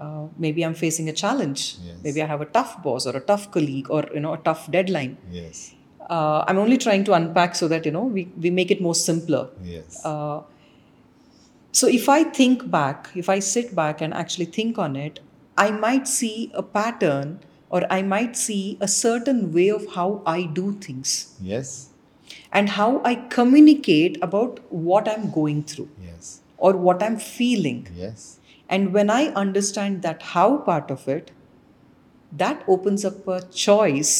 [SPEAKER 1] uh, maybe I'm facing a challenge.
[SPEAKER 2] Yes.
[SPEAKER 1] Maybe I have a tough boss or a tough colleague or you know a tough deadline.
[SPEAKER 2] Yes.
[SPEAKER 1] Uh, I'm only trying to unpack so that you know we, we make it more simpler.
[SPEAKER 2] Yes.
[SPEAKER 1] Uh, so if I think back, if I sit back and actually think on it, I might see a pattern or I might see a certain way of how I do things
[SPEAKER 2] yes.
[SPEAKER 1] and how I communicate about what I'm going through
[SPEAKER 2] Yes.
[SPEAKER 1] or what I'm feeling.
[SPEAKER 2] Yes.
[SPEAKER 1] And when I understand that how part of it, that opens up a choice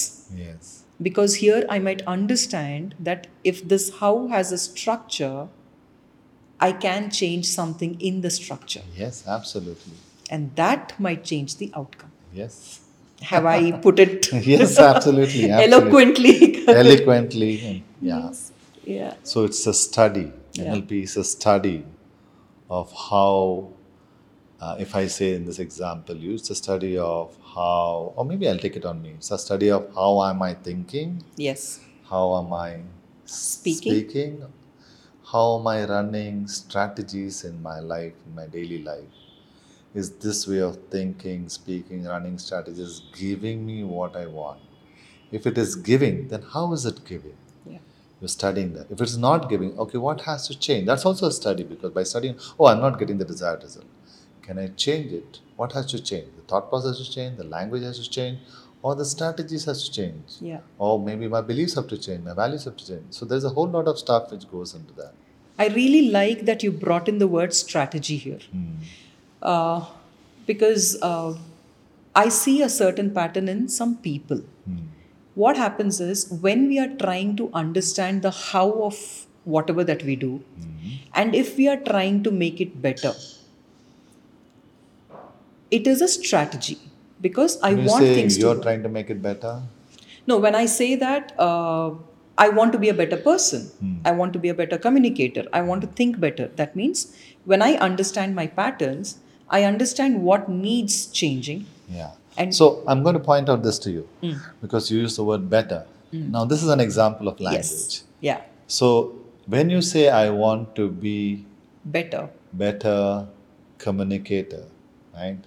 [SPEAKER 2] Yes.
[SPEAKER 1] because here I might understand that if this how has a structure, I can change something in the structure.
[SPEAKER 2] Yes. Absolutely.
[SPEAKER 1] And that might change the outcome.
[SPEAKER 2] Yes.
[SPEAKER 1] Have I put it [laughs]
[SPEAKER 2] Yes. Absolutely. [laughs] absolutely.
[SPEAKER 1] eloquently?
[SPEAKER 2] Eloquently. yeah.
[SPEAKER 1] yeah.
[SPEAKER 2] So it's a study.
[SPEAKER 1] Yeah.
[SPEAKER 2] NLP is a study of how, uh, if I say in this example, you, it's a study of how, or maybe I'll take it on me. It's a study of how am I thinking,
[SPEAKER 1] Yes.
[SPEAKER 2] how am I
[SPEAKER 1] Speaking.
[SPEAKER 2] speaking, how am I running strategies in my life, in my daily life. Is this way of thinking, speaking, running strategies giving me what I want? If it is giving, then how is it giving?
[SPEAKER 1] Yeah.
[SPEAKER 2] You're studying that. If it's not giving, okay, what has to change? That's also a study because by studying, oh, I'm not getting the desired result. Can I change it? What has to change? The thought process has to change, the language has to change, or the strategies has to change,
[SPEAKER 1] Yeah.
[SPEAKER 2] or maybe my beliefs have to change, my values have to change. So there's a whole lot of stuff which goes into that.
[SPEAKER 1] I really like that you brought in the word strategy here. Hmm. Uh, because uh, I see a certain pattern in some people. What happens is when we are trying to understand the how of whatever that we do, and if we are trying to make it better, it is a strategy. Because I
[SPEAKER 2] you
[SPEAKER 1] want things
[SPEAKER 2] you're
[SPEAKER 1] to.
[SPEAKER 2] trying to make it better.
[SPEAKER 1] No, when I say that, uh, I want to be a better person. I want to be a better communicator. I want to think better. That means when I understand my patterns, I understand what needs changing.
[SPEAKER 2] Yeah.
[SPEAKER 1] And-
[SPEAKER 2] so I'm going to point out this to you hmm. because you use the word better. Hmm. Now, this is an example of language.
[SPEAKER 1] Yes. Yeah.
[SPEAKER 2] So when you say I want to be
[SPEAKER 1] Better.
[SPEAKER 2] better communicator, right?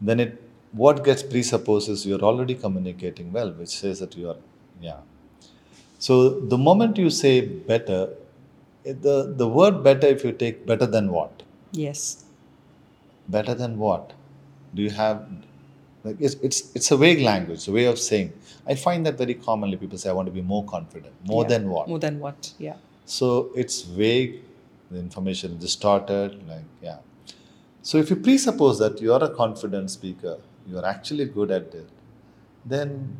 [SPEAKER 2] Then it what gets presupposes you're already communicating well, which says that you are yeah. So the moment you say better, the the word better, if you take better than what,
[SPEAKER 1] Yes.
[SPEAKER 2] Better than what, do you have? Like it's it's it's a vague language, a way of saying. I find that very commonly people say I want to be more confident, more
[SPEAKER 1] Yeah.
[SPEAKER 2] than what.
[SPEAKER 1] More than what? Yeah.
[SPEAKER 2] So it's vague, the information is distorted, like, yeah. So if you presuppose that you are a confident speaker, you are actually good at it, then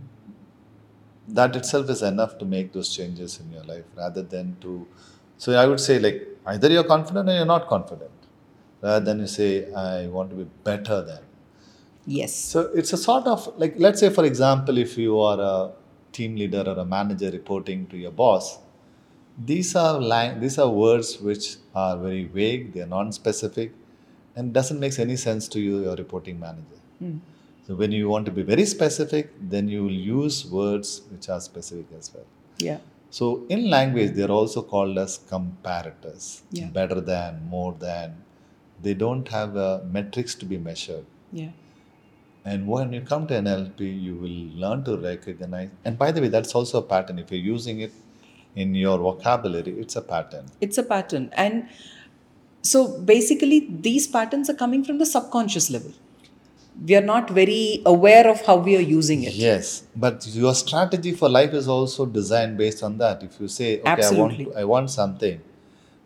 [SPEAKER 2] that itself is enough to make those changes in your life rather than to. So I would say, like, either you're confident or you're not confident, rather than you say, I want to be better than.
[SPEAKER 1] Yes.
[SPEAKER 2] So it's a sort of like, let's say, for example, if you are a team leader or a manager reporting to your boss, these are lang- these are words which are very vague, they are non-specific, and doesn't make any sense to you, your reporting manager. Hmm. So when you want to be very specific, then you will use words which are specific as well.
[SPEAKER 1] Yeah.
[SPEAKER 2] So in language, they are also called as comparators.
[SPEAKER 1] Yeah.
[SPEAKER 2] Better than, more than. They don't have uh, metrics to be measured.
[SPEAKER 1] Yeah.
[SPEAKER 2] And when you come to NLP, you will learn to recognize. And by the way, that's also a pattern. If you're using it in your vocabulary, it's a pattern.
[SPEAKER 1] It's a pattern. And so basically, these patterns are coming from the subconscious level. We are not very aware of how we are using it.
[SPEAKER 2] Yes, but your strategy for life is also designed based on that. If you say, okay, I want, I want something,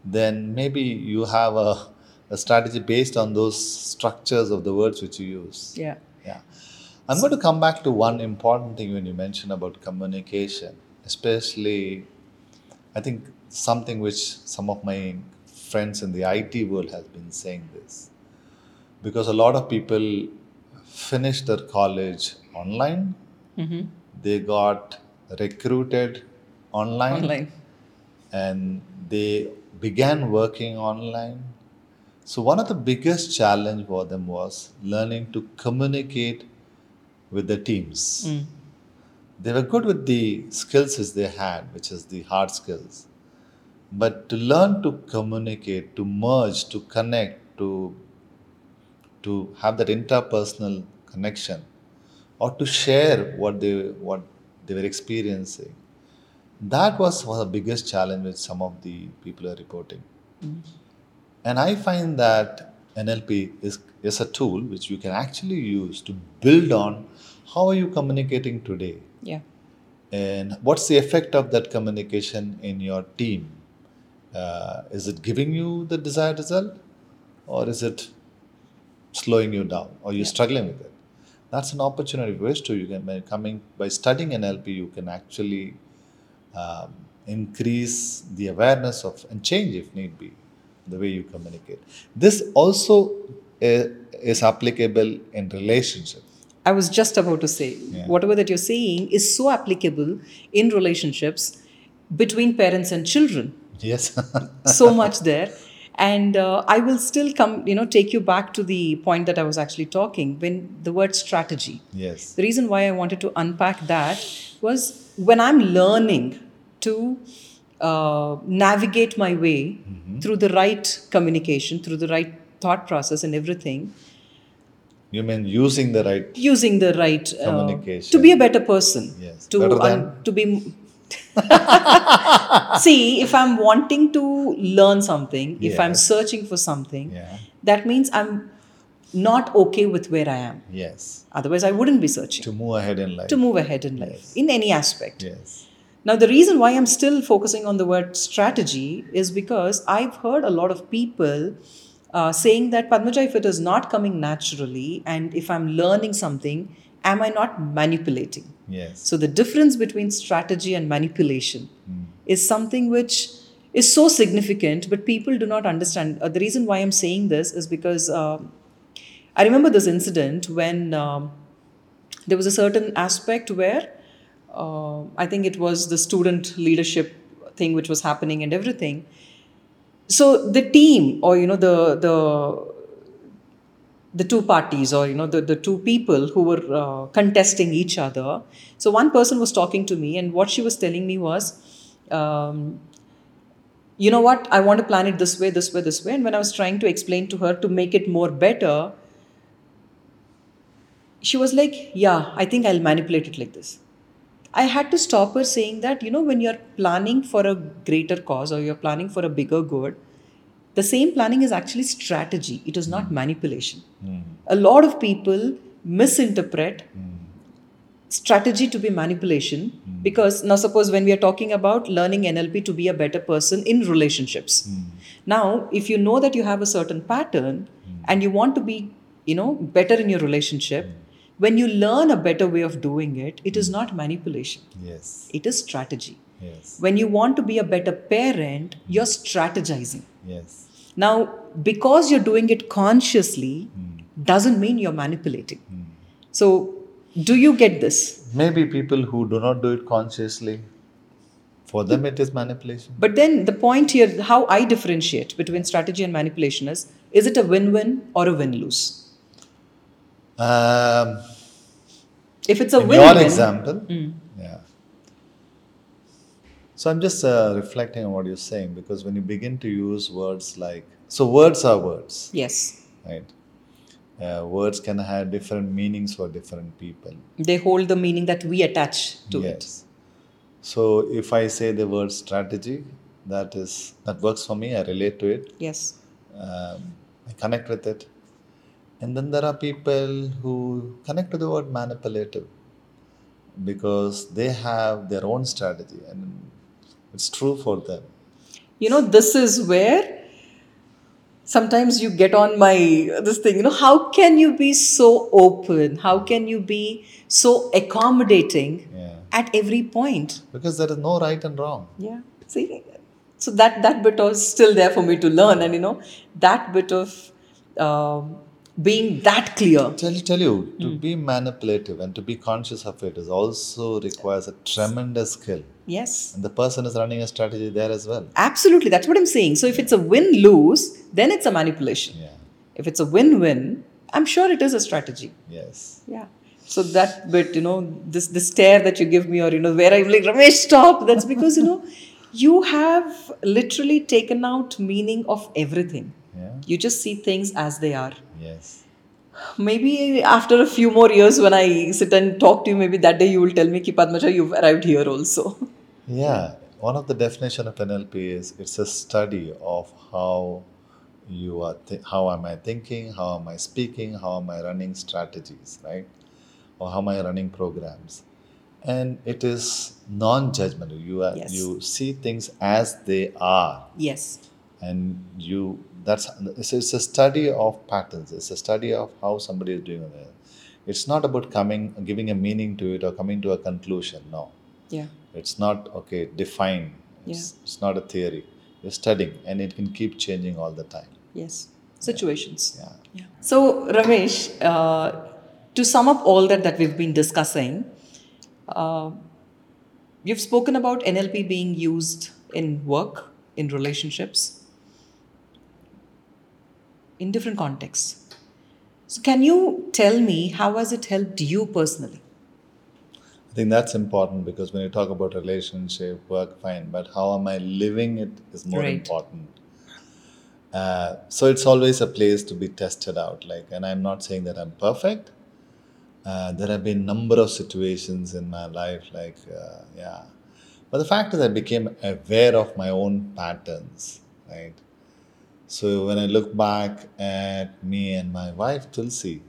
[SPEAKER 2] then maybe you have a, a strategy based on those structures of the words which you use.
[SPEAKER 1] Yeah.
[SPEAKER 2] Yeah. I'm going to come back to one important thing when you mention about communication, especially I think something which some of my friends in the IT world has been saying this. Because a lot of people finished their college online,
[SPEAKER 1] Mm-hmm.
[SPEAKER 2] they got recruited online,
[SPEAKER 1] Online.
[SPEAKER 2] and they began working online. So one of the biggest challenge for them was learning to communicate with the teams.
[SPEAKER 1] Mm.
[SPEAKER 2] They were good with the skills as they had, which is the hard skills. But to learn to communicate, to merge, to connect, to to have that interpersonal connection, or to share what they what they were experiencing, that was one of the biggest challenge which some of the people are reporting. And I find that NLP is, is a tool which you can actually use to build on how are you communicating today
[SPEAKER 1] Yeah.
[SPEAKER 2] and what's the effect of that communication in your team. Uh, is it giving you the desired result or is it slowing you down or you're struggling with it? That's an opportunity for us to you can by coming by studying NLP you can actually um, increase the awareness of and change if need be the way you communicate. This also uh, is applicable in relationships.
[SPEAKER 1] I was just about to say,
[SPEAKER 2] Yeah.
[SPEAKER 1] whatever that you're saying is so applicable in relationships between parents and children.
[SPEAKER 2] Yes. [laughs]
[SPEAKER 1] so much there. And uh, I will still come, you know, take you back to the point that I was actually talking when the word strategy.
[SPEAKER 2] yes.
[SPEAKER 1] The reason why I wanted to unpack that was when I'm learning to uh, navigate my way through the right communication, through the right thought process, and everything,
[SPEAKER 2] You mean using the right
[SPEAKER 1] using the right uh,
[SPEAKER 2] Communication.
[SPEAKER 1] to be a better person.
[SPEAKER 2] Yes.
[SPEAKER 1] To
[SPEAKER 2] Better than-
[SPEAKER 1] to be. [laughs] See, if I'm wanting to learn something, if I'm searching for something,
[SPEAKER 2] Yeah.
[SPEAKER 1] that means I'm not okay with where I am.
[SPEAKER 2] Yes.
[SPEAKER 1] Otherwise, I wouldn't be searching
[SPEAKER 2] To move ahead in life.
[SPEAKER 1] to move ahead in life in any aspect.
[SPEAKER 2] Yes.
[SPEAKER 1] Now, the reason why I'm still focusing on the word strategy is because I've heard a lot of people uh, saying that Padmaja, if it is not coming naturally and if I'm learning something, am I not manipulating?
[SPEAKER 2] Yes.
[SPEAKER 1] So, the difference between strategy and manipulation is something which is so significant, but people do not understand. Uh, the reason why I'm saying this is because um I remember this incident when um, there was a certain aspect where uh, I think it was the student leadership thing which was happening and everything. So the team, or you know, the the the two parties, or you know, the the two people who were uh, contesting each other. So one person was talking to me, and what she was telling me was. Um, you know what i want to plan it this way this way this way and when i was trying to explain to her to make it more better she was like yeah i think i'll manipulate it like this i had to stop her saying that you know when you're planning for a greater cause or you're planning for a bigger good the same planning is actually strategy. It is not manipulation. Hmm. A lot of people misinterpret hmm. strategy to be manipulation hmm. because now suppose when we are talking about learning nlp to be a better person in relationships. Now if you know that you have a certain pattern and you want to be you know better in your relationship when you learn a better way of doing it it is not manipulation
[SPEAKER 2] Yes.
[SPEAKER 1] it is strategy
[SPEAKER 2] Yes.
[SPEAKER 1] when you want to be a better parent you're strategizing
[SPEAKER 2] Yes.
[SPEAKER 1] now because you're doing it consciously hmm. doesn't mean you're manipulating hmm. so do you get this
[SPEAKER 2] Maybe people who do not do it consciously, for them it is manipulation.
[SPEAKER 1] But then the point here, how I differentiate between strategy and manipulation is is it a win win or a win lose?
[SPEAKER 2] Um,
[SPEAKER 1] If it's a
[SPEAKER 2] in
[SPEAKER 1] win
[SPEAKER 2] your
[SPEAKER 1] win,
[SPEAKER 2] example, yeah. So I'm just uh, reflecting on what you're saying because when you begin to use words like, so words are words,
[SPEAKER 1] yes,
[SPEAKER 2] right? Uh, words can have different meanings for different people.
[SPEAKER 1] they hold the meaning that we attach to it.
[SPEAKER 2] yes. So if I say the word strategy, that is that works for me. I relate to it.
[SPEAKER 1] Yes,
[SPEAKER 2] um, I connect with it. And then there are people who connect to the word manipulative because they have their own strategy and it's true for them.
[SPEAKER 1] you know this is where sometimes you get on my this thing. You know how can you be so open? How can you be so accommodating
[SPEAKER 2] Yeah.
[SPEAKER 1] at every point?
[SPEAKER 2] Because there is no right and wrong.
[SPEAKER 1] Yeah. See, so that that bit was still there for me to learn, and you know that bit of um, being that clear.
[SPEAKER 2] Tell, tell you, to be manipulative and to be conscious of it is also requires a tremendous skill.
[SPEAKER 1] Yes,
[SPEAKER 2] And the person is running a strategy there as well.
[SPEAKER 1] absolutely. That's what I'm saying. So if it's a win lose, then it's a manipulation.
[SPEAKER 2] Yeah.
[SPEAKER 1] If it's a win win, I'm sure it is a strategy.
[SPEAKER 2] Yes.
[SPEAKER 1] Yeah. So that bit, you know, this this stare that you give me, or you know, where I'm like, Ramesh, stop. That's because you know, [laughs] you have literally taken out meaning of everything.
[SPEAKER 2] Yeah.
[SPEAKER 1] You just see things as they are.
[SPEAKER 2] Yes.
[SPEAKER 1] Maybe after a few more years, when I sit and talk to you, maybe that day you will tell me, Ki Padmaja, you've arrived here also.
[SPEAKER 2] Yeah, one of the definition of NLP is it's a study of how you are, th- how am I thinking, how am I speaking, how am I running strategies, right, or how am I running programs, and it is non-judgmental. You are
[SPEAKER 1] Yes.
[SPEAKER 2] you see things as they are,
[SPEAKER 1] yes.
[SPEAKER 2] And you that's it's, it's a study of patterns. It's a study of how somebody is doing it. It's not about coming giving a meaning to it or coming to a conclusion. No.
[SPEAKER 1] Yeah.
[SPEAKER 2] It's not okay, define. It's, it's not a theory. You're studying and it can keep changing all the time.
[SPEAKER 1] Yes. Situations.
[SPEAKER 2] Yeah.
[SPEAKER 1] Yeah. So, Ramesh, uh, to sum up all that that we've been discussing, uh, you've spoken about NLP being used in work, in relationships, in different contexts. So, can you tell me how has it helped you personally?
[SPEAKER 2] I think that's important because when you talk about relationship, work, fine, but how am I living it is more
[SPEAKER 1] Right.
[SPEAKER 2] important. Uh, so it's always a place to be tested out. Like, and I'm not saying that I'm perfect. Uh, there have been number of situations in my life, like uh, yeah, but the fact is, I became aware of my own patterns, right? So when I look back at me and my wife Tulsi,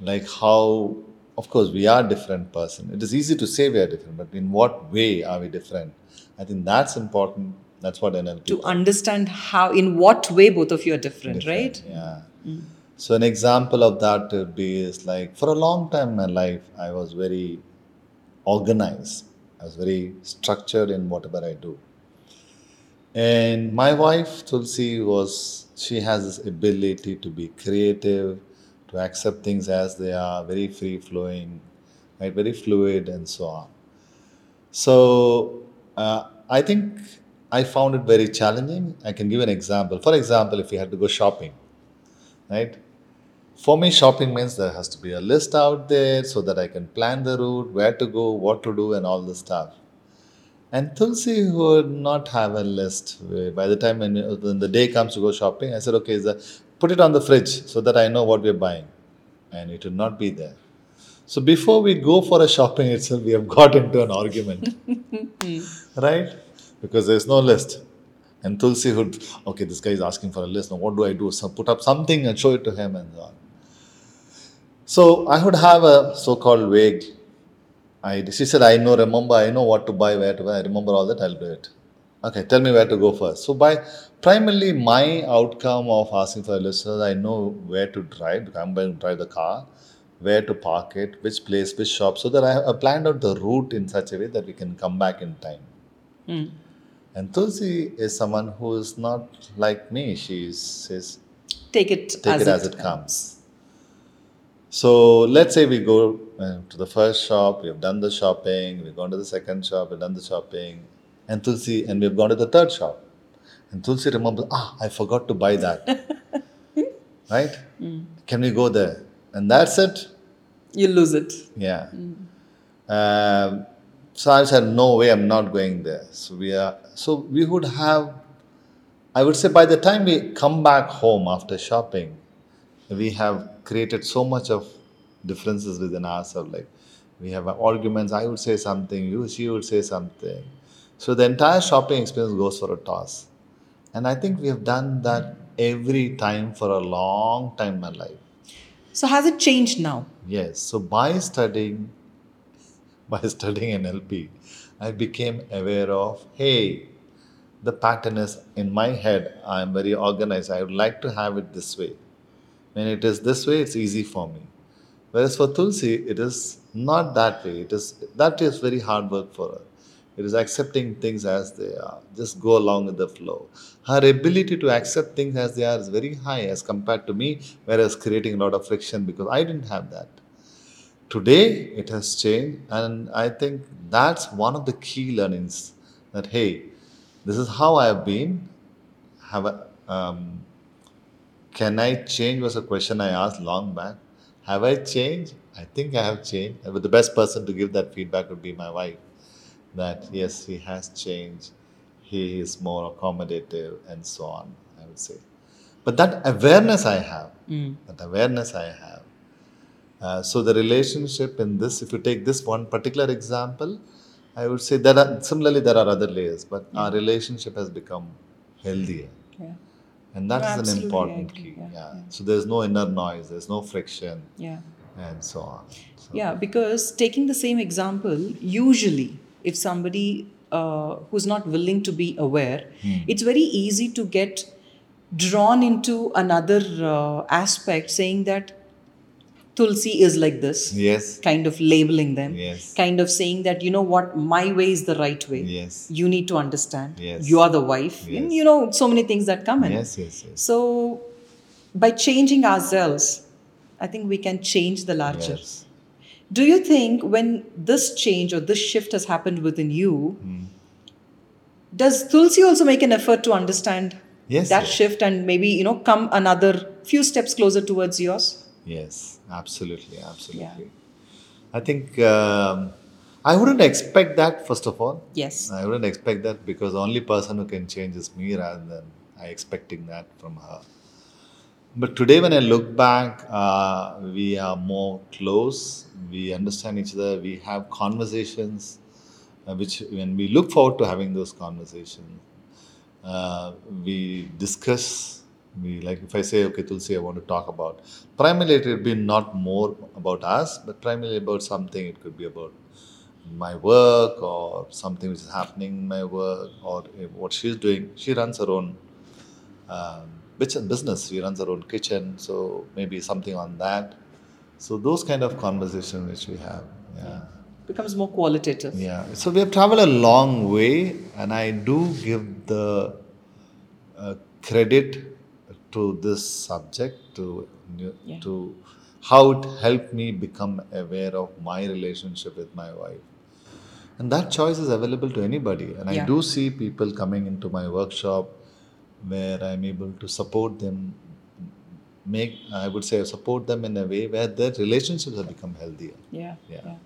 [SPEAKER 2] like how, of course, we are different person. It is easy to say we are different, but in what way are we different? I think that's important. That's what NLP
[SPEAKER 1] To understand how, in what way both of you are different, right?
[SPEAKER 2] Yeah. Mm. So an example of that would be is like for a long time in my life, I was very organized. I was very structured in whatever I do. And my wife Tulsi was she has this ability to be creative, to accept things as they are, very free flowing, right, very fluid and so on. So uh, I think I found it very challenging. I can give an example. For example, if you had to go shopping, right? For me, shopping means there has to be a list out there so that I can plan the route, where to go, what to do, and all the stuff. And Tulsi would not have a list. By the time when, the day comes to go shopping, I said, okay, put it on the fridge so that I know what we're buying. And it would not be there. So before we go for a shopping itself, we have [laughs] got into an argument. [laughs] right? Because there's no list. And Tulsi would, okay, this guy is asking for a list. Now what do I do? So put up something and show it to him and so on. So I would have a so-called vague idea. She said, I know, remember, I know what to buy, where to buy. I remember all that, I'll do it. Okay, tell me where to go first. So by primarily my outcome of asking for a list is I know where to drive, because I'm going to drive the car, where to park it, which place, which shop, so that I have planned out the route in such a way that we can come back in time.
[SPEAKER 1] Mm.
[SPEAKER 2] And Tulsi is someone who is not like me. She says,
[SPEAKER 1] Take it,
[SPEAKER 2] take
[SPEAKER 1] as,
[SPEAKER 2] it as it comes. So let's say we go uh, to the first shop, we have done the shopping, we've gone to the second shop, we've done the shopping, and Tulsi, and we've gone to the third shop. And Tulsi remembers, ah, I forgot to buy that. [laughs] right? Can we go there? And that's it.
[SPEAKER 1] You lose it.
[SPEAKER 2] Yeah. Um, so I said, no way, I'm not going there. So we are. So we would have. I would say by the time we come back home after shopping, we have created so much of differences within ourselves. Like we have arguments. I would say something, you she would say something. So the entire shopping experience goes for a toss. And I think we have done that every time for a long time in my life.
[SPEAKER 1] So has it changed now?
[SPEAKER 2] Yes. So by studying, [laughs] by studying NLP, I became aware of, hey, the pattern is in my head. I am very organized. I would like to have it this way. When it is this way, it's easy for me. Whereas for Tulsi, it is not that way. It is that is very hard work for her. It is accepting things as they are. Just go along with the flow. Her ability to accept things as they are is very high as compared to me, whereas creating a lot of friction because I didn't have that. Today it has changed, and I think that's one of the key learnings that hey, this is how I have been. Have a, um, can I change? Was a question I asked long back. Have I changed? I think I have changed. But the best person to give that feedback would be my wife. That yes, he has changed. He is more accommodative and so on. I would say, but that awareness I have, that awareness I have. Uh, so the relationship in this, if you take this one particular example, I would say there are similarly there are other layers, but our relationship has become healthier.
[SPEAKER 1] Yeah.
[SPEAKER 2] And that is an important
[SPEAKER 1] agree.
[SPEAKER 2] key.
[SPEAKER 1] Yeah,
[SPEAKER 2] Yeah.
[SPEAKER 1] yeah.
[SPEAKER 2] So there's no inner noise, there's no friction,
[SPEAKER 1] Yeah.
[SPEAKER 2] and so on. So,
[SPEAKER 1] Yeah, because taking the same example, usually if somebody uh, who's not willing to be aware,
[SPEAKER 2] Hmm.
[SPEAKER 1] it's very easy to get drawn into another uh, aspect saying that Tulsi is like this,
[SPEAKER 2] Yes.
[SPEAKER 1] kind of labeling them,
[SPEAKER 2] Yes.
[SPEAKER 1] kind of saying that, you know what, my way is the right way.
[SPEAKER 2] Yes.
[SPEAKER 1] You need to understand.
[SPEAKER 2] Yes.
[SPEAKER 1] You are the wife.
[SPEAKER 2] Yes.
[SPEAKER 1] And, you know, so many things that come in.
[SPEAKER 2] Yes, yes, yes.
[SPEAKER 1] So, by changing ourselves, I think we can change the larger.
[SPEAKER 2] Yes.
[SPEAKER 1] Do you think when this change or this shift has happened within you,
[SPEAKER 2] Hmm.
[SPEAKER 1] does Tulsi also make an effort to understand
[SPEAKER 2] Yes,
[SPEAKER 1] that
[SPEAKER 2] yes.
[SPEAKER 1] shift and maybe you know come another few steps closer towards yours?
[SPEAKER 2] Yes, absolutely, absolutely.
[SPEAKER 1] Yeah.
[SPEAKER 2] I think um, I wouldn't expect that, first of all.
[SPEAKER 1] Yes.
[SPEAKER 2] I wouldn't expect that because the only person who can change is me rather than I expecting that from her. But today, when I look back, uh, we are more close. We understand each other. We have conversations, uh, which when we look forward to having those conversations. uh, we discuss. We like if I say, okay, Tulsi, I want to talk about. Primarily, it will be not more about us, but primarily about something. It could be about my work or something which is happening in my work or what she's doing. She runs her own um, business. She runs her own kitchen, so maybe something on that. So those kind of conversations which we have, yeah.
[SPEAKER 1] Becomes more qualitative.
[SPEAKER 2] Yeah. So we have traveled a long way, and I do give the uh, credit to this subject to
[SPEAKER 1] Yeah.
[SPEAKER 2] to how it helped me become aware of my relationship with my wife. And that choice is available to anybody. And I do see people coming into my workshop where I'm able to support them, make, I would say, support them in a way where their relationships have become healthier.
[SPEAKER 1] Yeah.
[SPEAKER 2] Yeah.
[SPEAKER 1] yeah.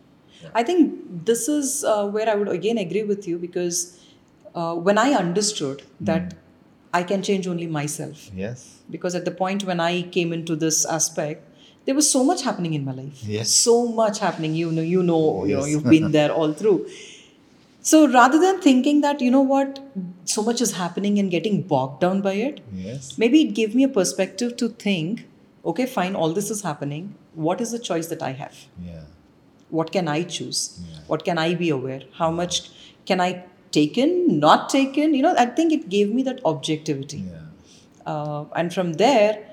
[SPEAKER 1] I think this is uh, where I would again agree with you because uh, when I understood that I can change only myself,
[SPEAKER 2] Yes.
[SPEAKER 1] because at the point when I came into this aspect, there was so much happening in my life.
[SPEAKER 2] Yes.
[SPEAKER 1] So much happening. You know, you know, oh, you know, you've been there all through. So rather than thinking that, you know what, so much is happening and getting bogged down by it,
[SPEAKER 2] Yes.
[SPEAKER 1] maybe it gave me a perspective to think, okay, fine, all this is happening. What is the choice that I have?
[SPEAKER 2] Yeah.
[SPEAKER 1] What can I choose?
[SPEAKER 2] Yeah.
[SPEAKER 1] What can I be aware? How much can I take in, not taken. You know, I think it gave me that objectivity.
[SPEAKER 2] Yeah.
[SPEAKER 1] Uh, and from there,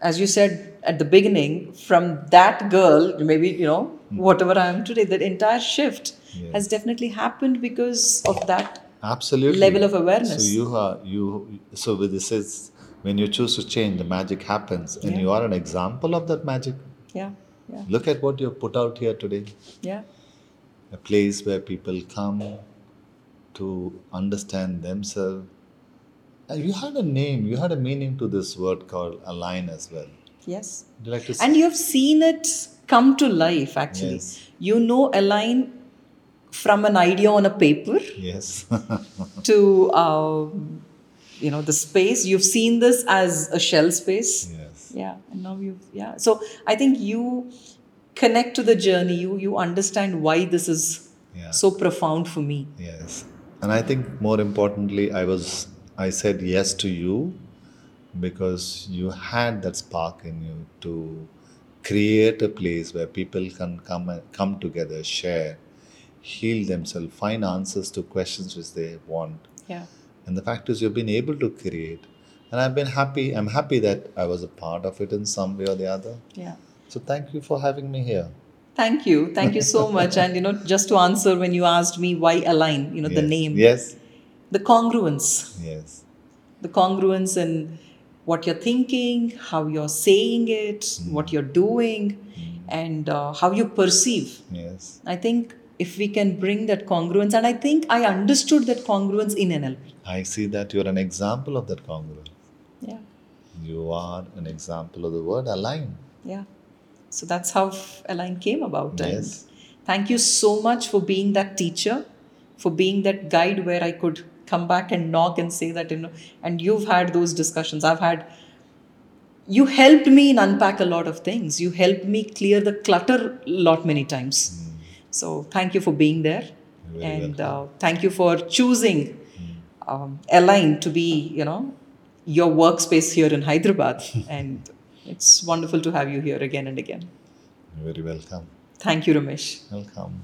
[SPEAKER 1] as you said at the beginning, from that girl, maybe, you know, whatever I am today, that entire shift
[SPEAKER 2] Yes.
[SPEAKER 1] has definitely happened because of that.
[SPEAKER 2] Absolutely.
[SPEAKER 1] level of awareness.
[SPEAKER 2] So you are you. So this is when you choose to change, the magic happens, and
[SPEAKER 1] Yeah.
[SPEAKER 2] you are an example of that magic.
[SPEAKER 1] Yeah, yeah,
[SPEAKER 2] Look at what you have put out here today.
[SPEAKER 1] yeah,
[SPEAKER 2] A place where people come to understand themselves. And you had a name. You had a meaning to this word called align as well.
[SPEAKER 1] yes.
[SPEAKER 2] You like?
[SPEAKER 1] And you have seen it come to life actually.
[SPEAKER 2] Yes.
[SPEAKER 1] You know Align from an idea on a paper
[SPEAKER 2] yes. [laughs]
[SPEAKER 1] to um, you know the space. You've seen this as a shell space.
[SPEAKER 2] yes.
[SPEAKER 1] Yeah, and now you yeah. So I think you connect to the journey. You you understand why this is
[SPEAKER 2] Yeah.
[SPEAKER 1] so profound for me.
[SPEAKER 2] Yes. And I think more importantly, I was I said yes to you because you had that spark in you to create a place where people can come and come together, share, heal themselves, find answers to questions which they want.
[SPEAKER 1] Yeah.
[SPEAKER 2] And the fact is you've been able to create. And I've been happy. I'm happy that I was a part of it in some way or the other.
[SPEAKER 1] Yeah.
[SPEAKER 2] So thank you for having me here.
[SPEAKER 1] Thank you. Thank you so much. And you know, just to answer when you asked me why align, you know, the name.
[SPEAKER 2] Yes.
[SPEAKER 1] The congruence.
[SPEAKER 2] Yes.
[SPEAKER 1] the congruence in what you're thinking, how you're saying it, what you're doing, and uh, how you perceive.
[SPEAKER 2] Yes.
[SPEAKER 1] I think if we can bring that congruence, and I think I understood that congruence in NLP.
[SPEAKER 2] I see that you're an example of that congruence.
[SPEAKER 1] Yeah,
[SPEAKER 2] You are an example of the word align.
[SPEAKER 1] yeah. So that's how Align came about.
[SPEAKER 2] Yes.
[SPEAKER 1] And thank you so much for being that teacher, for being that guide where I could come back and knock and say that, you know, and you've had those discussions. I've had you helped me in unpack a lot of things. You helped me clear the clutter a lot many times. So thank you for being there.
[SPEAKER 2] Very
[SPEAKER 1] and uh, thank you for choosing um, align to be you know your workspace here in hyderabad. [laughs] And it's wonderful to have you here again and again
[SPEAKER 2] You're very welcome.
[SPEAKER 1] thank you ramesh
[SPEAKER 2] Welcome.